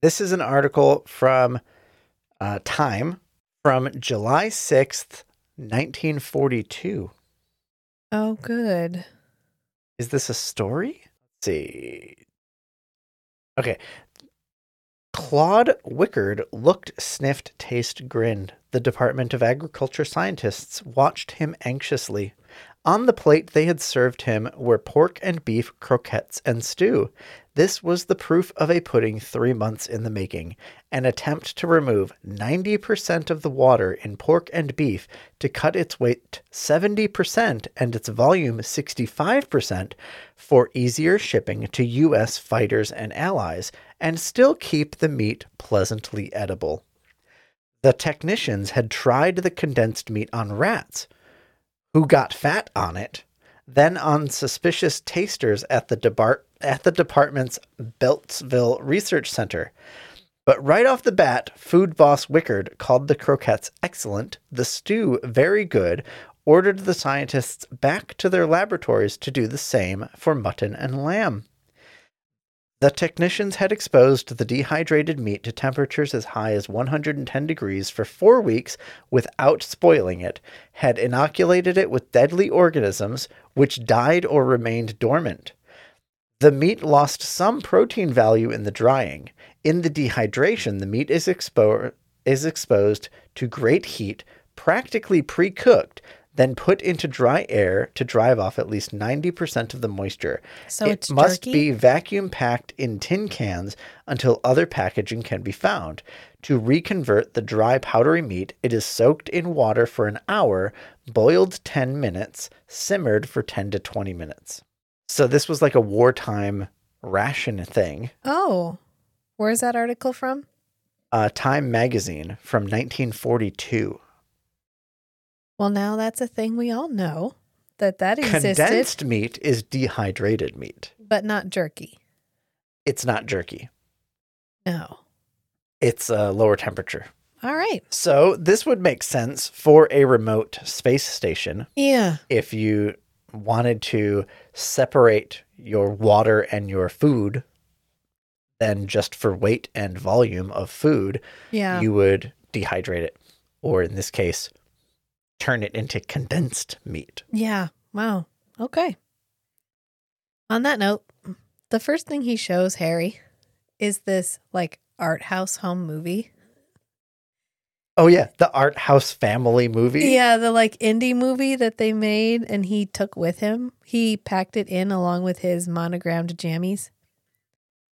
This is an article from uh, Time from July 6th, 1942. Oh good. Is this a story? Let's see. Okay. Claude Wickard looked, sniffed, tasted, grinned. The Department of Agriculture scientists watched him anxiously. On the plate they had served him were pork and beef croquettes and stew. This was the proof of a pudding three months in the making, an attempt to remove 90% of the water in pork and beef to cut its weight 70% and its volume 65% for easier shipping to U.S. fighters and allies, and still keep the meat pleasantly edible. The technicians had tried the condensed meat on rats, who got fat on it, then on suspicious tasters at the, at the department's Beltsville Research Center. But right off the bat, food boss Wickard called the croquettes excellent, the stew very good, ordered the scientists back to their laboratories to do the same for mutton and lamb. The technicians had exposed the dehydrated meat to temperatures as high as 110 degrees for four weeks without spoiling it, had inoculated it with deadly organisms which died or remained dormant. The meat lost some protein value in the drying. In the dehydration, the meat is, expo- is exposed to great heat, practically pre cooked, then put into dry air to drive off at least 90% of the moisture. So it must jerky? be vacuum packed in tin cans until other packaging can be found. To reconvert the dry powdery meat, it is soaked in water for an hour, boiled 10 minutes, simmered for 10 to 20 minutes. So this was like a wartime ration thing. Oh, where's that article from? Uh, Time magazine from 1942. Well, now that's a thing we all know that that existed, Condensed meat is dehydrated meat. but not jerky. It's not jerky. No. It's a lower temperature. All right. So this would make sense for a remote space station Yeah. if you wanted to separate your water and your food. Then just for weight and volume of food, Yeah. you would dehydrate it, or in this case, turn it into condensed meat. Yeah. Wow. Okay. On that note, the first thing he shows Hari is this like art house home movie. Oh yeah, the art house family movie. Yeah, the like indie movie that they made and he took with him. He packed it in along with his monogrammed jammies.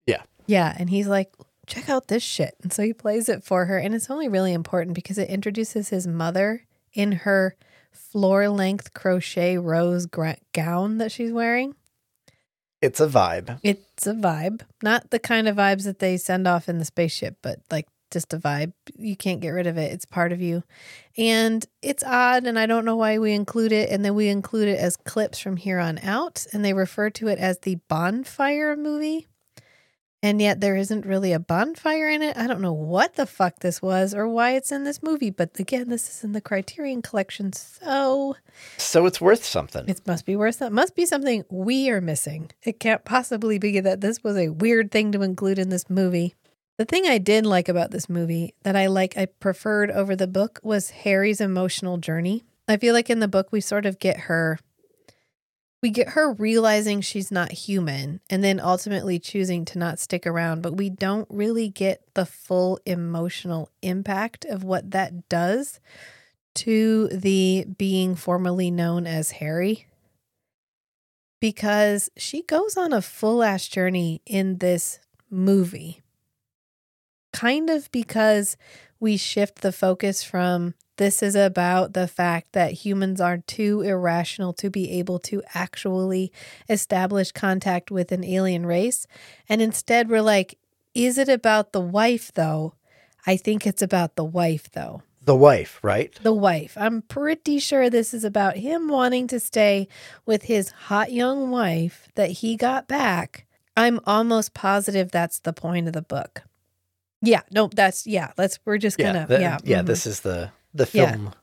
Yeah. Yeah, and he's like, check out this shit. And so he plays it for her. And it's only really important because it introduces his mother in her floor length crochet rose gra- gown that she's wearing. It's a vibe. It's a vibe, not the kind of vibes that they send off in the spaceship, but like just a vibe. You can't get rid of it. It's part of you. And it's odd, and I don't know why we include it. And then we include it as clips from here on out, and they refer to it as the bonfire movie. And yet there isn't really a bonfire in it. I don't know what the fuck this was or why it's in this movie. But again, this is in the Criterion collection. So So it's worth something. it must be worth that. Must be something we are missing. It can't possibly be that this was a weird thing to include in this movie. The thing I did like about this movie that I like I preferred over the book was Hari's emotional journey. I feel like in the book we sort of get her we get her realizing she's not human and then ultimately choosing to not stick around, but we don't really get the full emotional impact of what that does to the being formerly known as Hari because she goes on a full ass journey in this movie. Kind of because we shift the focus from this is about the fact that humans are too irrational to be able to actually establish contact with an alien race. And instead, we're like, is it about the wife though? I think it's about the wife though The wife, right? the wife. I'm pretty sure this is about him wanting to stay with his hot young wife that he got back. I'm almost positive that's the point of the book. Yeah, no, that's yeah. Let's we're just Yeah, gonna the- yeah yeah. mhm, This is the the Yeah. film,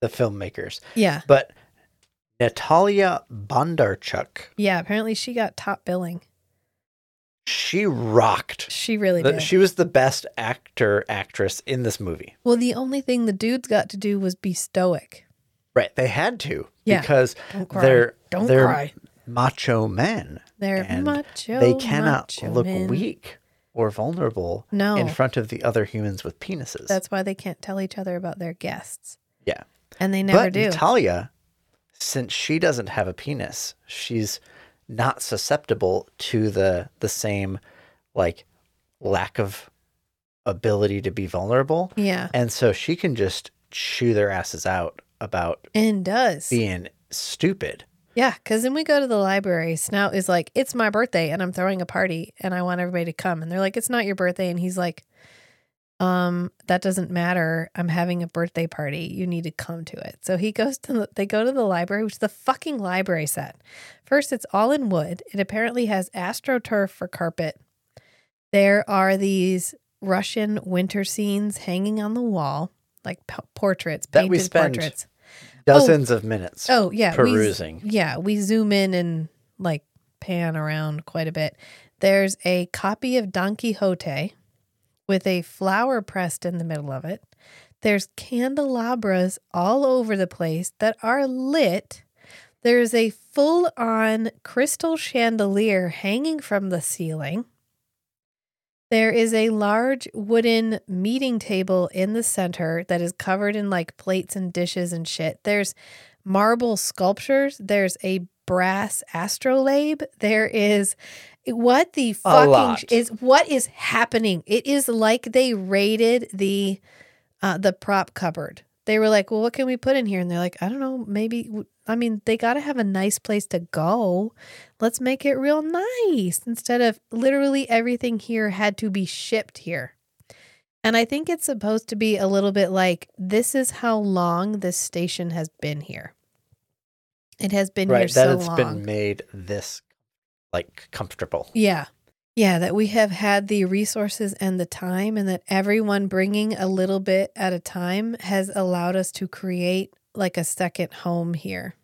the filmmakers. yeah But Natalya Bondarchuk, yeah. Apparently she got top billing. she rocked. She really The- did. she was the best actor actress in this movie. well, the only thing the dudes got to do was be stoic. Right, they had to Yeah. because Don't they're Don't they're cry. macho men. They're macho. they cannot macho look men. weak or vulnerable No, in front of the other humans with penises. that's why they can't tell each other about their guests, yeah. and they never do. but do. Natalya since she doesn't have a penis, she's not susceptible to the the same like lack of ability to be vulnerable. Yeah. And so she can just chew their asses out about And does. being stupid. Yeah, because then we go to the library. Snaut is like, It's my birthday and I'm throwing a party and I want everybody to come. And they're like, It's not your birthday. And he's like, Um, that doesn't matter. I'm having a birthday party. You need to come to it. So he goes to the, they go to the library, which is the fucking library set. First, it's all in wood. It apparently has astroturf for carpet. There are these Russian winter scenes hanging on the wall, like p- portraits, That painted we spend portraits. Oh, Dozens of minutes. Oh yeah, we- perusing. yeah, we zoom in and like pan around quite a bit. There's a copy of Don Quixote with a flower pressed in the middle of it. There's candelabras all over the place that are lit. There's a full on crystal chandelier hanging from the ceiling. There is a large wooden meeting table in the center that is covered in like plates and dishes and shit. There's marble sculptures. There's a brass astrolabe. There is what the fucking is what is happening? It is like they raided the uh, the prop cupboard. They were like, "Well, what can we put in here?" And they're like, "I don't know. Maybe. I mean, they got to have a nice place to go. Let's make it real nice instead of literally everything here had to be shipped here." And I think it's supposed to be a little bit like this is how long this station has been here. It has been here right. That so it's long. been made this like comfortable. Yeah. Yeah, that we have had the resources and the time, and that everyone bringing a little bit at a time has allowed us to create like a second home here.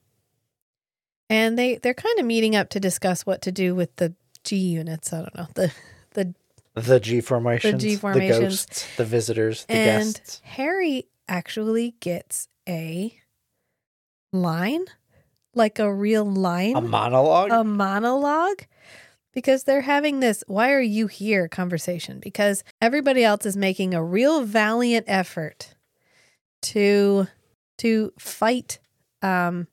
And they they're kind of meeting up to discuss what to do with the G units. I don't know the the The G formations, the G the formations. ghosts, the visitors, the and guests. Hari actually gets a line, like a real line. A monologue. a monologue because they're having this why are you here conversation because everybody else is making a real valiant effort to to fight um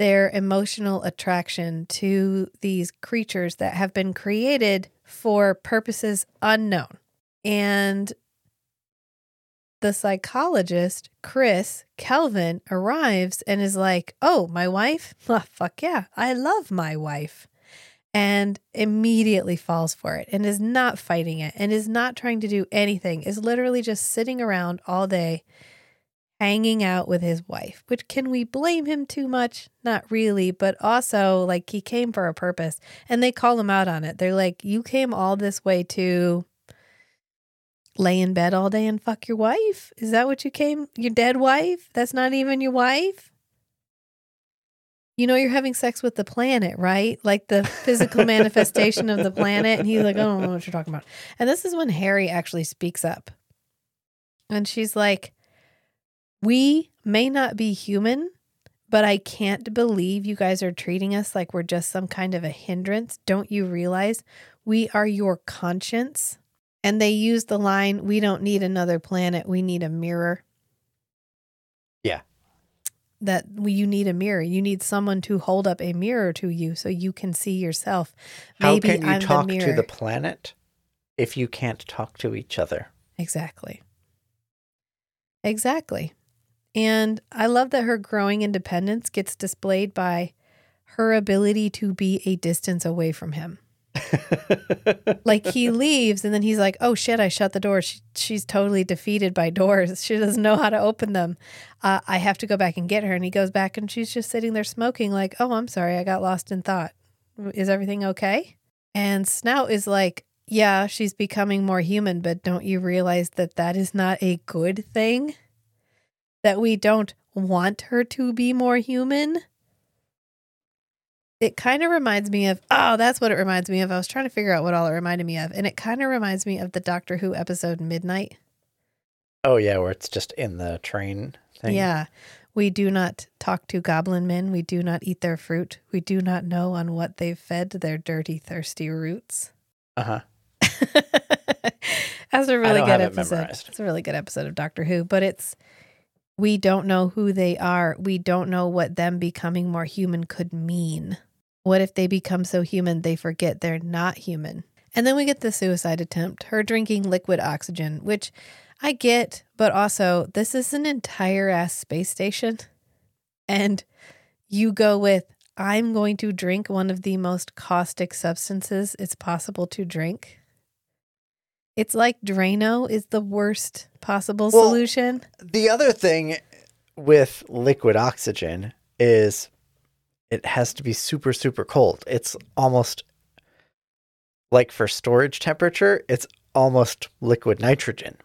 their emotional attraction to these creatures that have been created for purposes unknown and the psychologist Kris Kelvin arrives and is like, "Oh, my wife? Well, fuck yeah, I love my wife." And immediately falls for it and is not fighting it and is not trying to do anything. Is literally just sitting around all day hanging out with his wife. Which can we blame him too much? Not really, but also like he came for a purpose and they call him out on it. They're like, "You came all this way to lay in bed all day and fuck your wife? Is that what you came? Your dead wife? That's not even your wife? You know, you're having sex with the planet, right? Like the physical manifestation of the planet. And he's like, I don't know what you're talking about. And this is when Hari actually speaks up. And she's like, We may not be human, but I can't believe you guys are treating us like we're just some kind of a hindrance. Don't you realize we are your conscience? And they use the line, We don't need another planet, we need a mirror. That you need a mirror. You need someone to hold up a mirror to you so you can see yourself. How can you I'm talk the to the planet if you can't talk to each other? Exactly. Exactly. And I love that her growing independence gets displayed by her ability to be a distance away from him. Like he leaves and then he's like, "Oh shit, I shut the door. She, she's totally defeated by doors. She doesn't know how to open them. Uh, I have to go back and get her." And he goes back and she's just sitting there smoking like, "Oh, I'm sorry. I got lost in thought. Is everything okay?" And Snaut is like, "Yeah, she's becoming more human, but don't you realize that that is not a good thing? That we don't want her to be more human?" It kind of reminds me of, oh, that's what it reminds me of. I was trying to figure out what all it reminded me of. And it kind of reminds me of the Doctor Who episode Midnight. oh yeah, where it's just in the train thing. Yeah. We do not talk to goblin men. We do not eat their fruit. We do not know on what they've fed their dirty, thirsty roots. Uh huh. That's a really good it episode. memorized. It's a really good episode of Doctor Who, but it's We don't know who they are. We don't know what them becoming more human could mean. What if they become so human they forget they're not human? And then we get the suicide attempt, her drinking liquid oxygen, which I get, but also this is an entire ass space station. And you go with, I'm going to drink one of the most caustic substances it's possible to drink. It's like Drano is the worst possible Well, solution. The other thing with liquid oxygen is it has to be super, super cold. It's almost like for storage temperature, it's almost liquid nitrogen.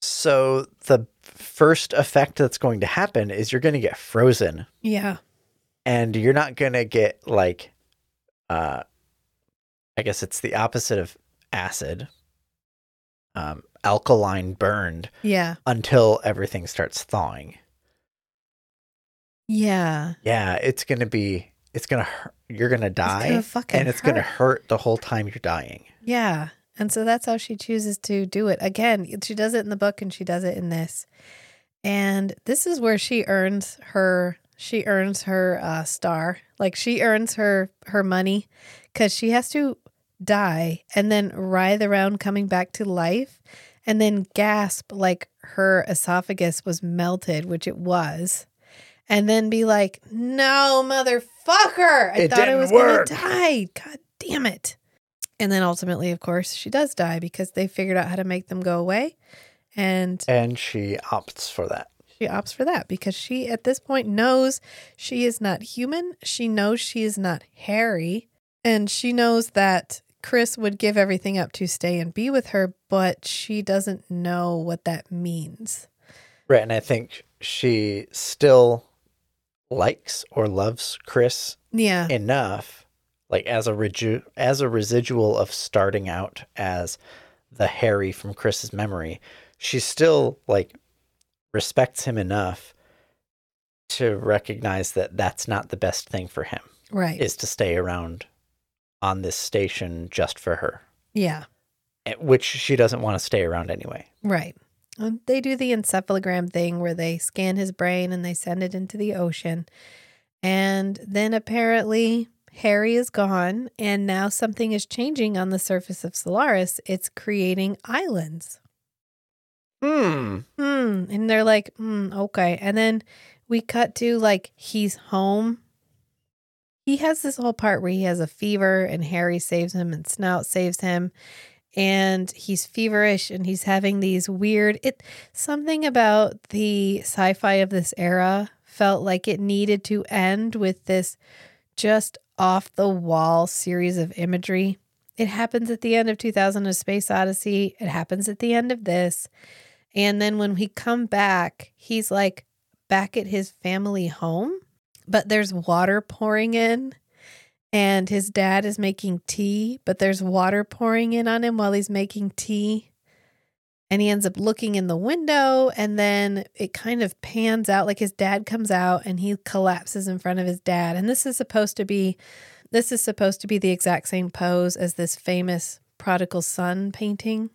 So the first effect that's going to happen is you're going to get frozen Yeah. and you're not going to get like uh I guess it's the opposite of acid. Um alkaline burned Yeah. until everything starts thawing. Yeah. Yeah, it's going to be it's going to hurt. You're going to die gonna fucking and it's going to hurt. hurt the whole time you're dying. Yeah. And so that's how she chooses to do it. Again, she does it in the book and she does it in this. And this is where she earns her she earns her uh, star. Like she earns her her money cuz she has to die and then writhe around coming back to life and then gasp like her esophagus was melted, which it was. And then be like, "No, motherfucker. I It thought I was work." going to die. God damn it." And then ultimately, of course, she does die because they figured out how to make them go away. And And she opts for that. she opts for that because she, at this point, knows she is not human. She knows she is not Hari. And she knows that Kris would give everything up to stay and be with her, but she doesn't know what that means. Right, and I think she still likes or loves Kris Yeah. enough like as a reju- as a residual of starting out as the Hari from Kris's memory, she still like respects him enough to recognize that that's not the best thing for him Right. is to stay around on this station just for her, yeah. eh, which she doesn't want to stay around anyway. Right. And they do the encephalogram thing where they scan his brain and they send it into the ocean. And then apparently Hari is gone and now something is changing on the surface of Solaris. It's creating islands. Hmm. Hmm. And they're like, hmm, okay. And then we cut to like he's home. He has this whole part where he has a fever and Hari saves him and Snaut saves him. And he's feverish and he's having these weird it something about the sci-fi of this era felt like it needed to end with this just off the wall series of imagery. It happens at the end of 2000 A Space Odyssey. It happens at the end of this. And then when we come back, he's like back at his family home, but there's water pouring in. And his dad is making tea, but there's water pouring in on him while he's making tea. And he ends up looking in the window, and then it kind of pans out like his dad comes out and he collapses in front of his dad. And this is supposed to be this is supposed to be the exact same pose as this famous prodigal son painting.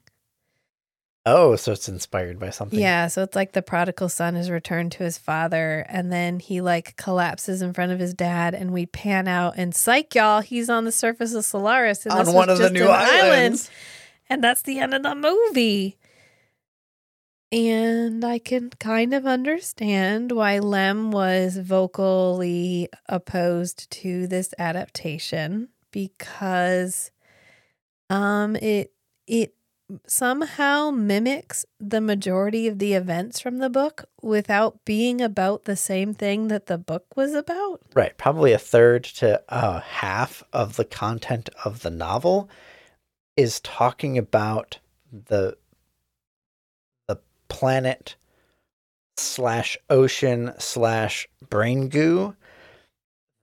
Oh, so it's inspired by something. Yeah, so it's like the prodigal son is returned to his father, and then he like collapses in front of his dad, and we pan out and psych y'all, he's on the surface of Solaris, and On one of the new an island, islands. and that's the end of the movie. And I can kind of understand why Lem was vocally opposed to this adaptation because um it it somehow mimics the majority of the events from the book without being about the same thing that the book was about. Right, probably a third to uh, half of the content of the novel is talking about the the planet slash ocean slash brain goo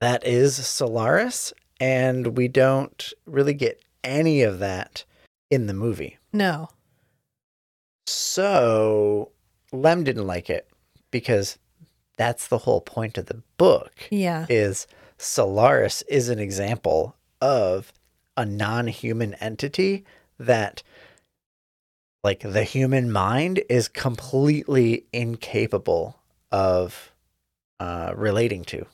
that is Solaris, and we don't really get any of that in the movie. No. So Lem didn't like it because that's the whole point of the book Yeah. is Solaris is an example of a non-human entity that like the human mind is completely incapable of uh, relating to.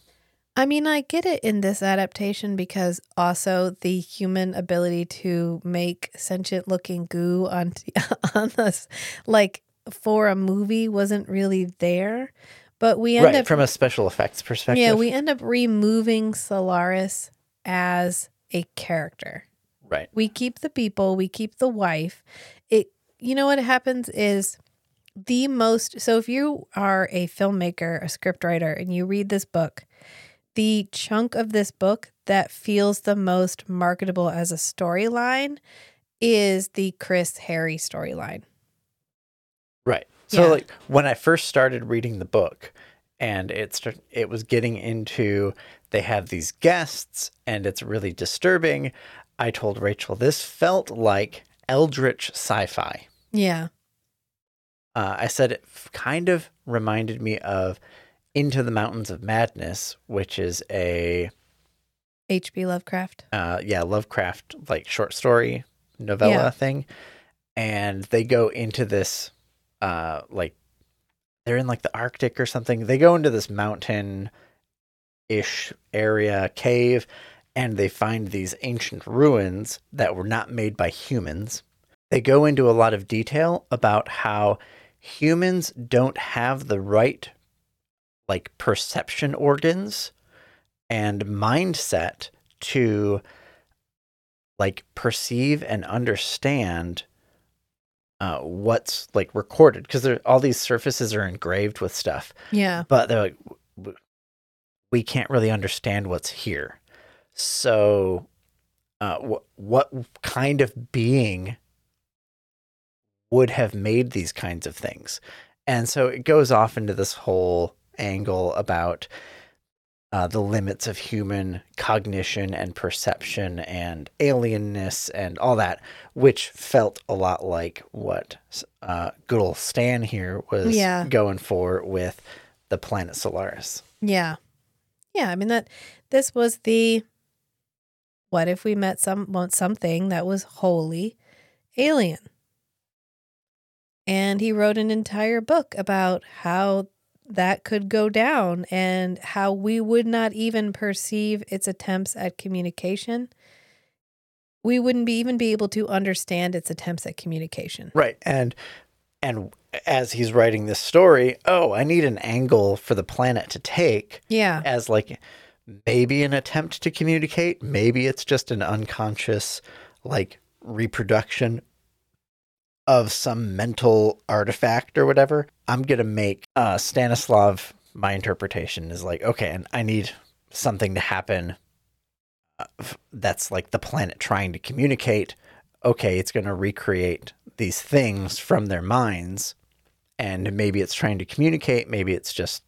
I mean, I get it in this adaptation because also the human ability to make sentient looking goo on on us like for a movie wasn't really there. But we end right up from a special effects perspective. Yeah, we end up removing Solaris as a character. right. We keep the people, we keep the wife. It you know what happens is the most so if you are a filmmaker, a scriptwriter and you read this book, the chunk of this book that feels the most marketable as a storyline is the Kris Hari storyline. Right. So Yeah. like when I first started reading the book and it start, it was getting into they have these guests and it's really disturbing, I told Rachel this felt like eldritch sci-fi. Yeah. Uh, I said it kind of reminded me of Into the Mountains of Madness, which is a H.P. Lovecraft. uh, yeah Lovecraft like short story novella Yeah. thing, and they go into this uh, like they're in like the Arctic or something. They go into this mountain ish area cave, and they find these ancient ruins that were not made by humans. They go into a lot of detail about how humans don't have the right like perception organs and mindset to like perceive and understand uh, what's like recorded. Because all these surfaces are engraved with stuff. Yeah. but they're like "W- w- we can't really understand what's here. So uh, wh- what kind of being would have made these kinds of things? And so it goes off into this whole angle about uh, the limits of human cognition and perception and alienness and all that, which felt a lot like what uh, good old Stan here was Yeah. going for with the planet Solaris. Yeah. Yeah, I mean that this was the what if we met some something that was wholly alien. And he wrote an entire book about how that could go down and how we would not even perceive its attempts at communication. We wouldn't be even be able to understand its attempts at communication. Right. And and as he's writing this story, oh, I need an angle for the planet to take Yeah. as like maybe an attempt to communicate, maybe it's just an unconscious like reproduction of some mental artifact or whatever. I'm going to make uh Stanislav my interpretation is like okay, and I need something to happen uh, that's like the planet trying to communicate. Okay, it's going to recreate these things from their minds and maybe it's trying to communicate, maybe it's just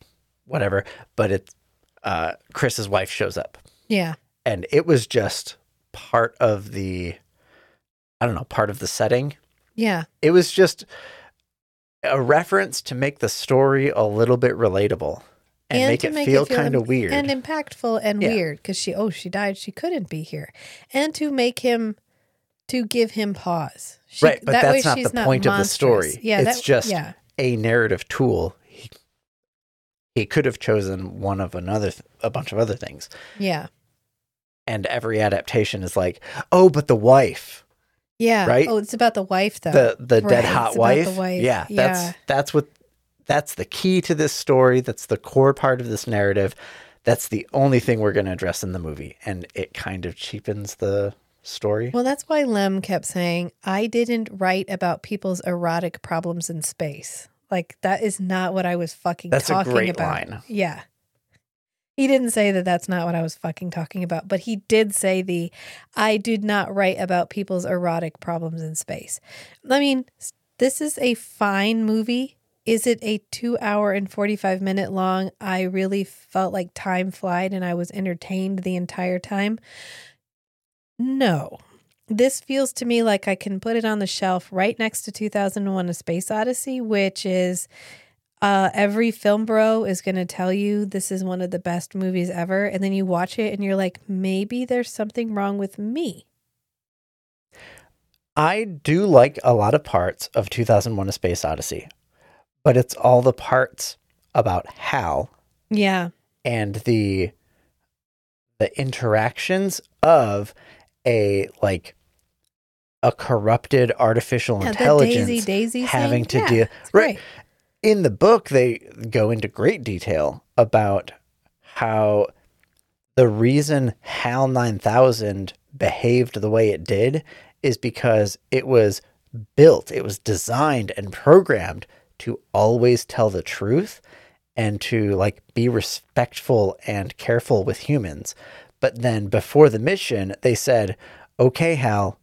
whatever, but it's uh, Kris's wife shows up, Yeah. and it was just part of the, I don't know, part of the setting. Yeah. It was just a reference to make the story a little bit relatable and, make to it feel, kind im- of weird. and impactful and Yeah. weird because she oh she died she couldn't be here and to make him to give him pause She- right, but that that's not the point of the story. yeah it's that, just yeah a narrative tool. He, he could have chosen one of another, th- a bunch of other things. yeah And every adaptation is like, oh, but the wife, yeah Right? oh it's about the wife though the the dead hot it's about the wife. wife. Yeah, that's Yeah. that's what that's the key to this story. That's the core part of this narrative. That's the only thing we're going to address in the movie, and it kind of cheapens the story. well that's why lem kept saying i didn't write about people's erotic problems in space like that is not what i was fucking That's a talking great about line. yeah he didn't say that that's not what I was fucking talking about, but he did say the I did not write about people's erotic problems in space. I mean, this is a fine movie. Is it a two hour and 45 minute long? I really felt like time flied and I was entertained the entire time. No. This feels to me like I can put it on the shelf right next to 2001 A Space Odyssey, which is uh, every film bro is going to tell you this is one of the best movies ever. And then you watch it and you're like, maybe there's something wrong with me. I do like a lot of parts of 2001 A Space Odyssey, but it's all the parts about Hal Yeah. and the the interactions of a like a corrupted artificial yeah intelligence Daisy Daisy having thing. to yeah, deal right. In the book they go into great detail about how the reason HAL 9000 behaved the way it did is because it was built, it was designed and programmed to always tell the truth and to like be respectful and careful with humans. But then before the mission, they said, "Okay, Hal,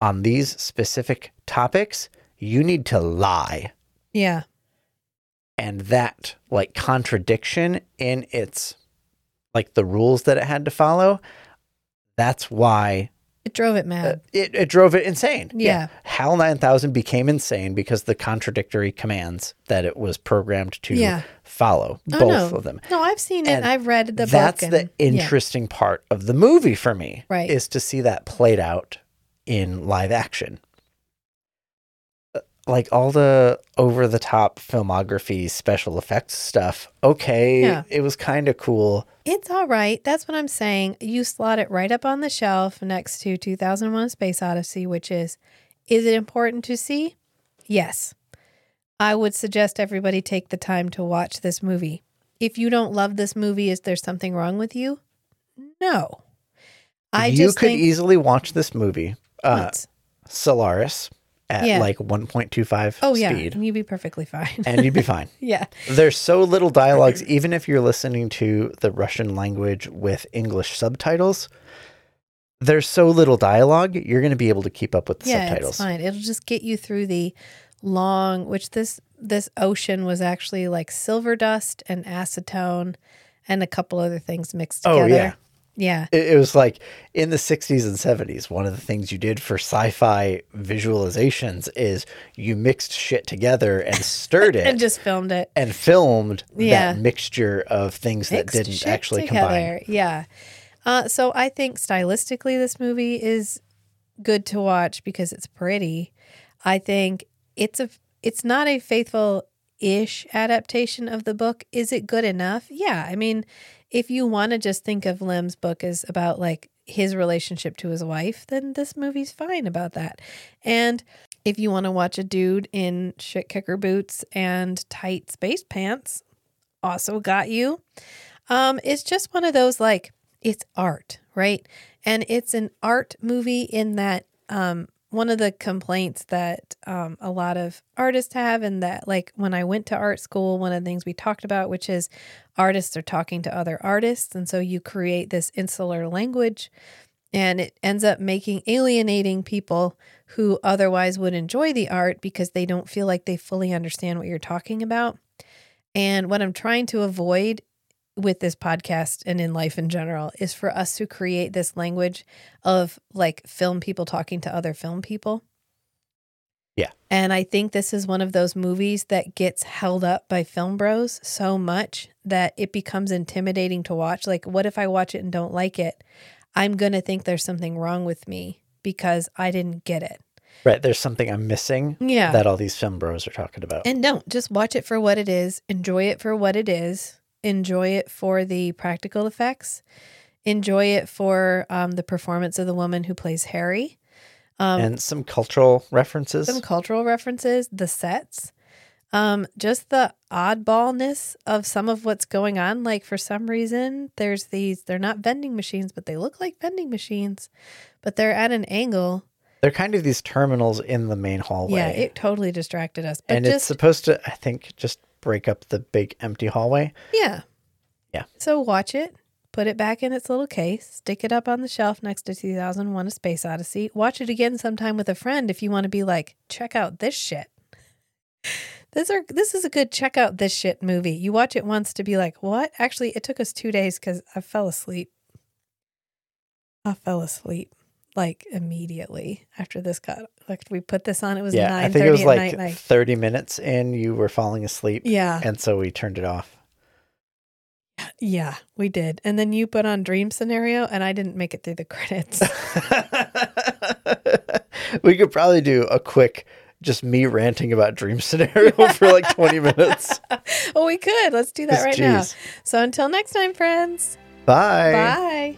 on these specific topics, you need to lie." Yeah. And that like contradiction in its like the rules that it had to follow that's why It drove it uh, mad. it, it drove it insane Yeah. hal 9000 became insane because the contradictory commands that it was programmed to Yeah. follow Oh, both no. of them No, I've seen it. I've read the that's book. the and- yeah. interesting part of the movie for me Right. is to see that played out in live action Uh, like all the over the top filmography special effects stuff okay Yeah. it was kind of cool It's all right. That's what I'm saying. You slot it right up on the shelf next to 2001 Space Odyssey, which is, is it important to see? Yes. I would suggest everybody take the time to watch this movie. If you don't love this movie, is there something wrong with you? No. I you could think easily watch this movie uh solaris at Yeah. like 1.25 Oh, yeah. speed And you'd be perfectly fine. and you'd be fine yeah. There's so little dialogues, even if you're listening to the Russian language with English subtitles. There's so little dialogue, you're going to be able to keep up with the yeah, subtitles. it's fine. It'll just get you through the long, which this this ocean was actually like silver dust and acetone and a couple other things mixed Oh, together. yeah. Yeah. It, it was like in the 60s and 70s, one of the things you did for sci fi visualizations is you mixed shit together and stirred it And just filmed it. and filmed Yeah. that mixture of things that didn't actually combine. together. Yeah. Uh, so I think stylistically, this movie is good to watch because it's pretty. I think it's a it's not a faithful ish adaptation of the book. Is it good enough? Yeah. I mean, if you want to just think of Lem's book as about like his relationship to his wife, then this movie's fine about that. And if you want to watch a dude in shit kicker boots and tight space pants, also got you. Um, it's just one of those like it's art, right? And it's an art movie in that um one of the complaints that um, a lot of artists have, and that like when I went to art school, one of the things we talked about, which is artists are talking to other artists, and so you create this insular language, and it ends up making alienating people who otherwise would enjoy the art because they don't feel like they fully understand what you're talking about. And what I'm trying to avoid with this podcast and in life in general is for us to create this language of like film people talking to other film people. Yeah. And I think this is one of those movies that gets held up by film bros so much that it becomes intimidating to watch. Like, what if I watch it and don't like it? I'm going to think there's something wrong with me because I didn't get it. Right. There's something I'm missing Yeah. that all these film bros are talking about. And don't just watch it for what it is. Enjoy it for what it is. Enjoy it for the practical effects. Enjoy it for um, the performance of the woman who plays Hari. Um, and some cultural references. some cultural references, the sets, um, just the oddballness of some of what's going on. Like for some reason, there's these. They're not vending machines, but they look like vending machines, but they're at an angle. They're kind of these terminals in the main hallway. Yeah, it totally distracted us. But and it's supposed to, I think, just break up the big empty hallway. Yeah. Yeah. So watch it, put it back in its little case, stick it up on the shelf next to 2001 A Space Odyssey. Watch it again sometime with a friend if you want to be like, check out this shit. This are this is a good check out this shit movie. You watch it once to be like, what? Actually, it took us two days because I fell asleep. I fell asleep like immediately after this cut. Like we put this on, it was yeah, nine I think it was like night. Like, 30 minutes in, you were falling asleep. yeah, And so we turned it off. Yeah, we did. And then you put on Dream Scenario, and I didn't make it through the credits. we could probably do a quick, just me ranting about dream scenario for like 20 minutes. well, we could. Let's do that right now. So until next time, friends. Bye. Bye.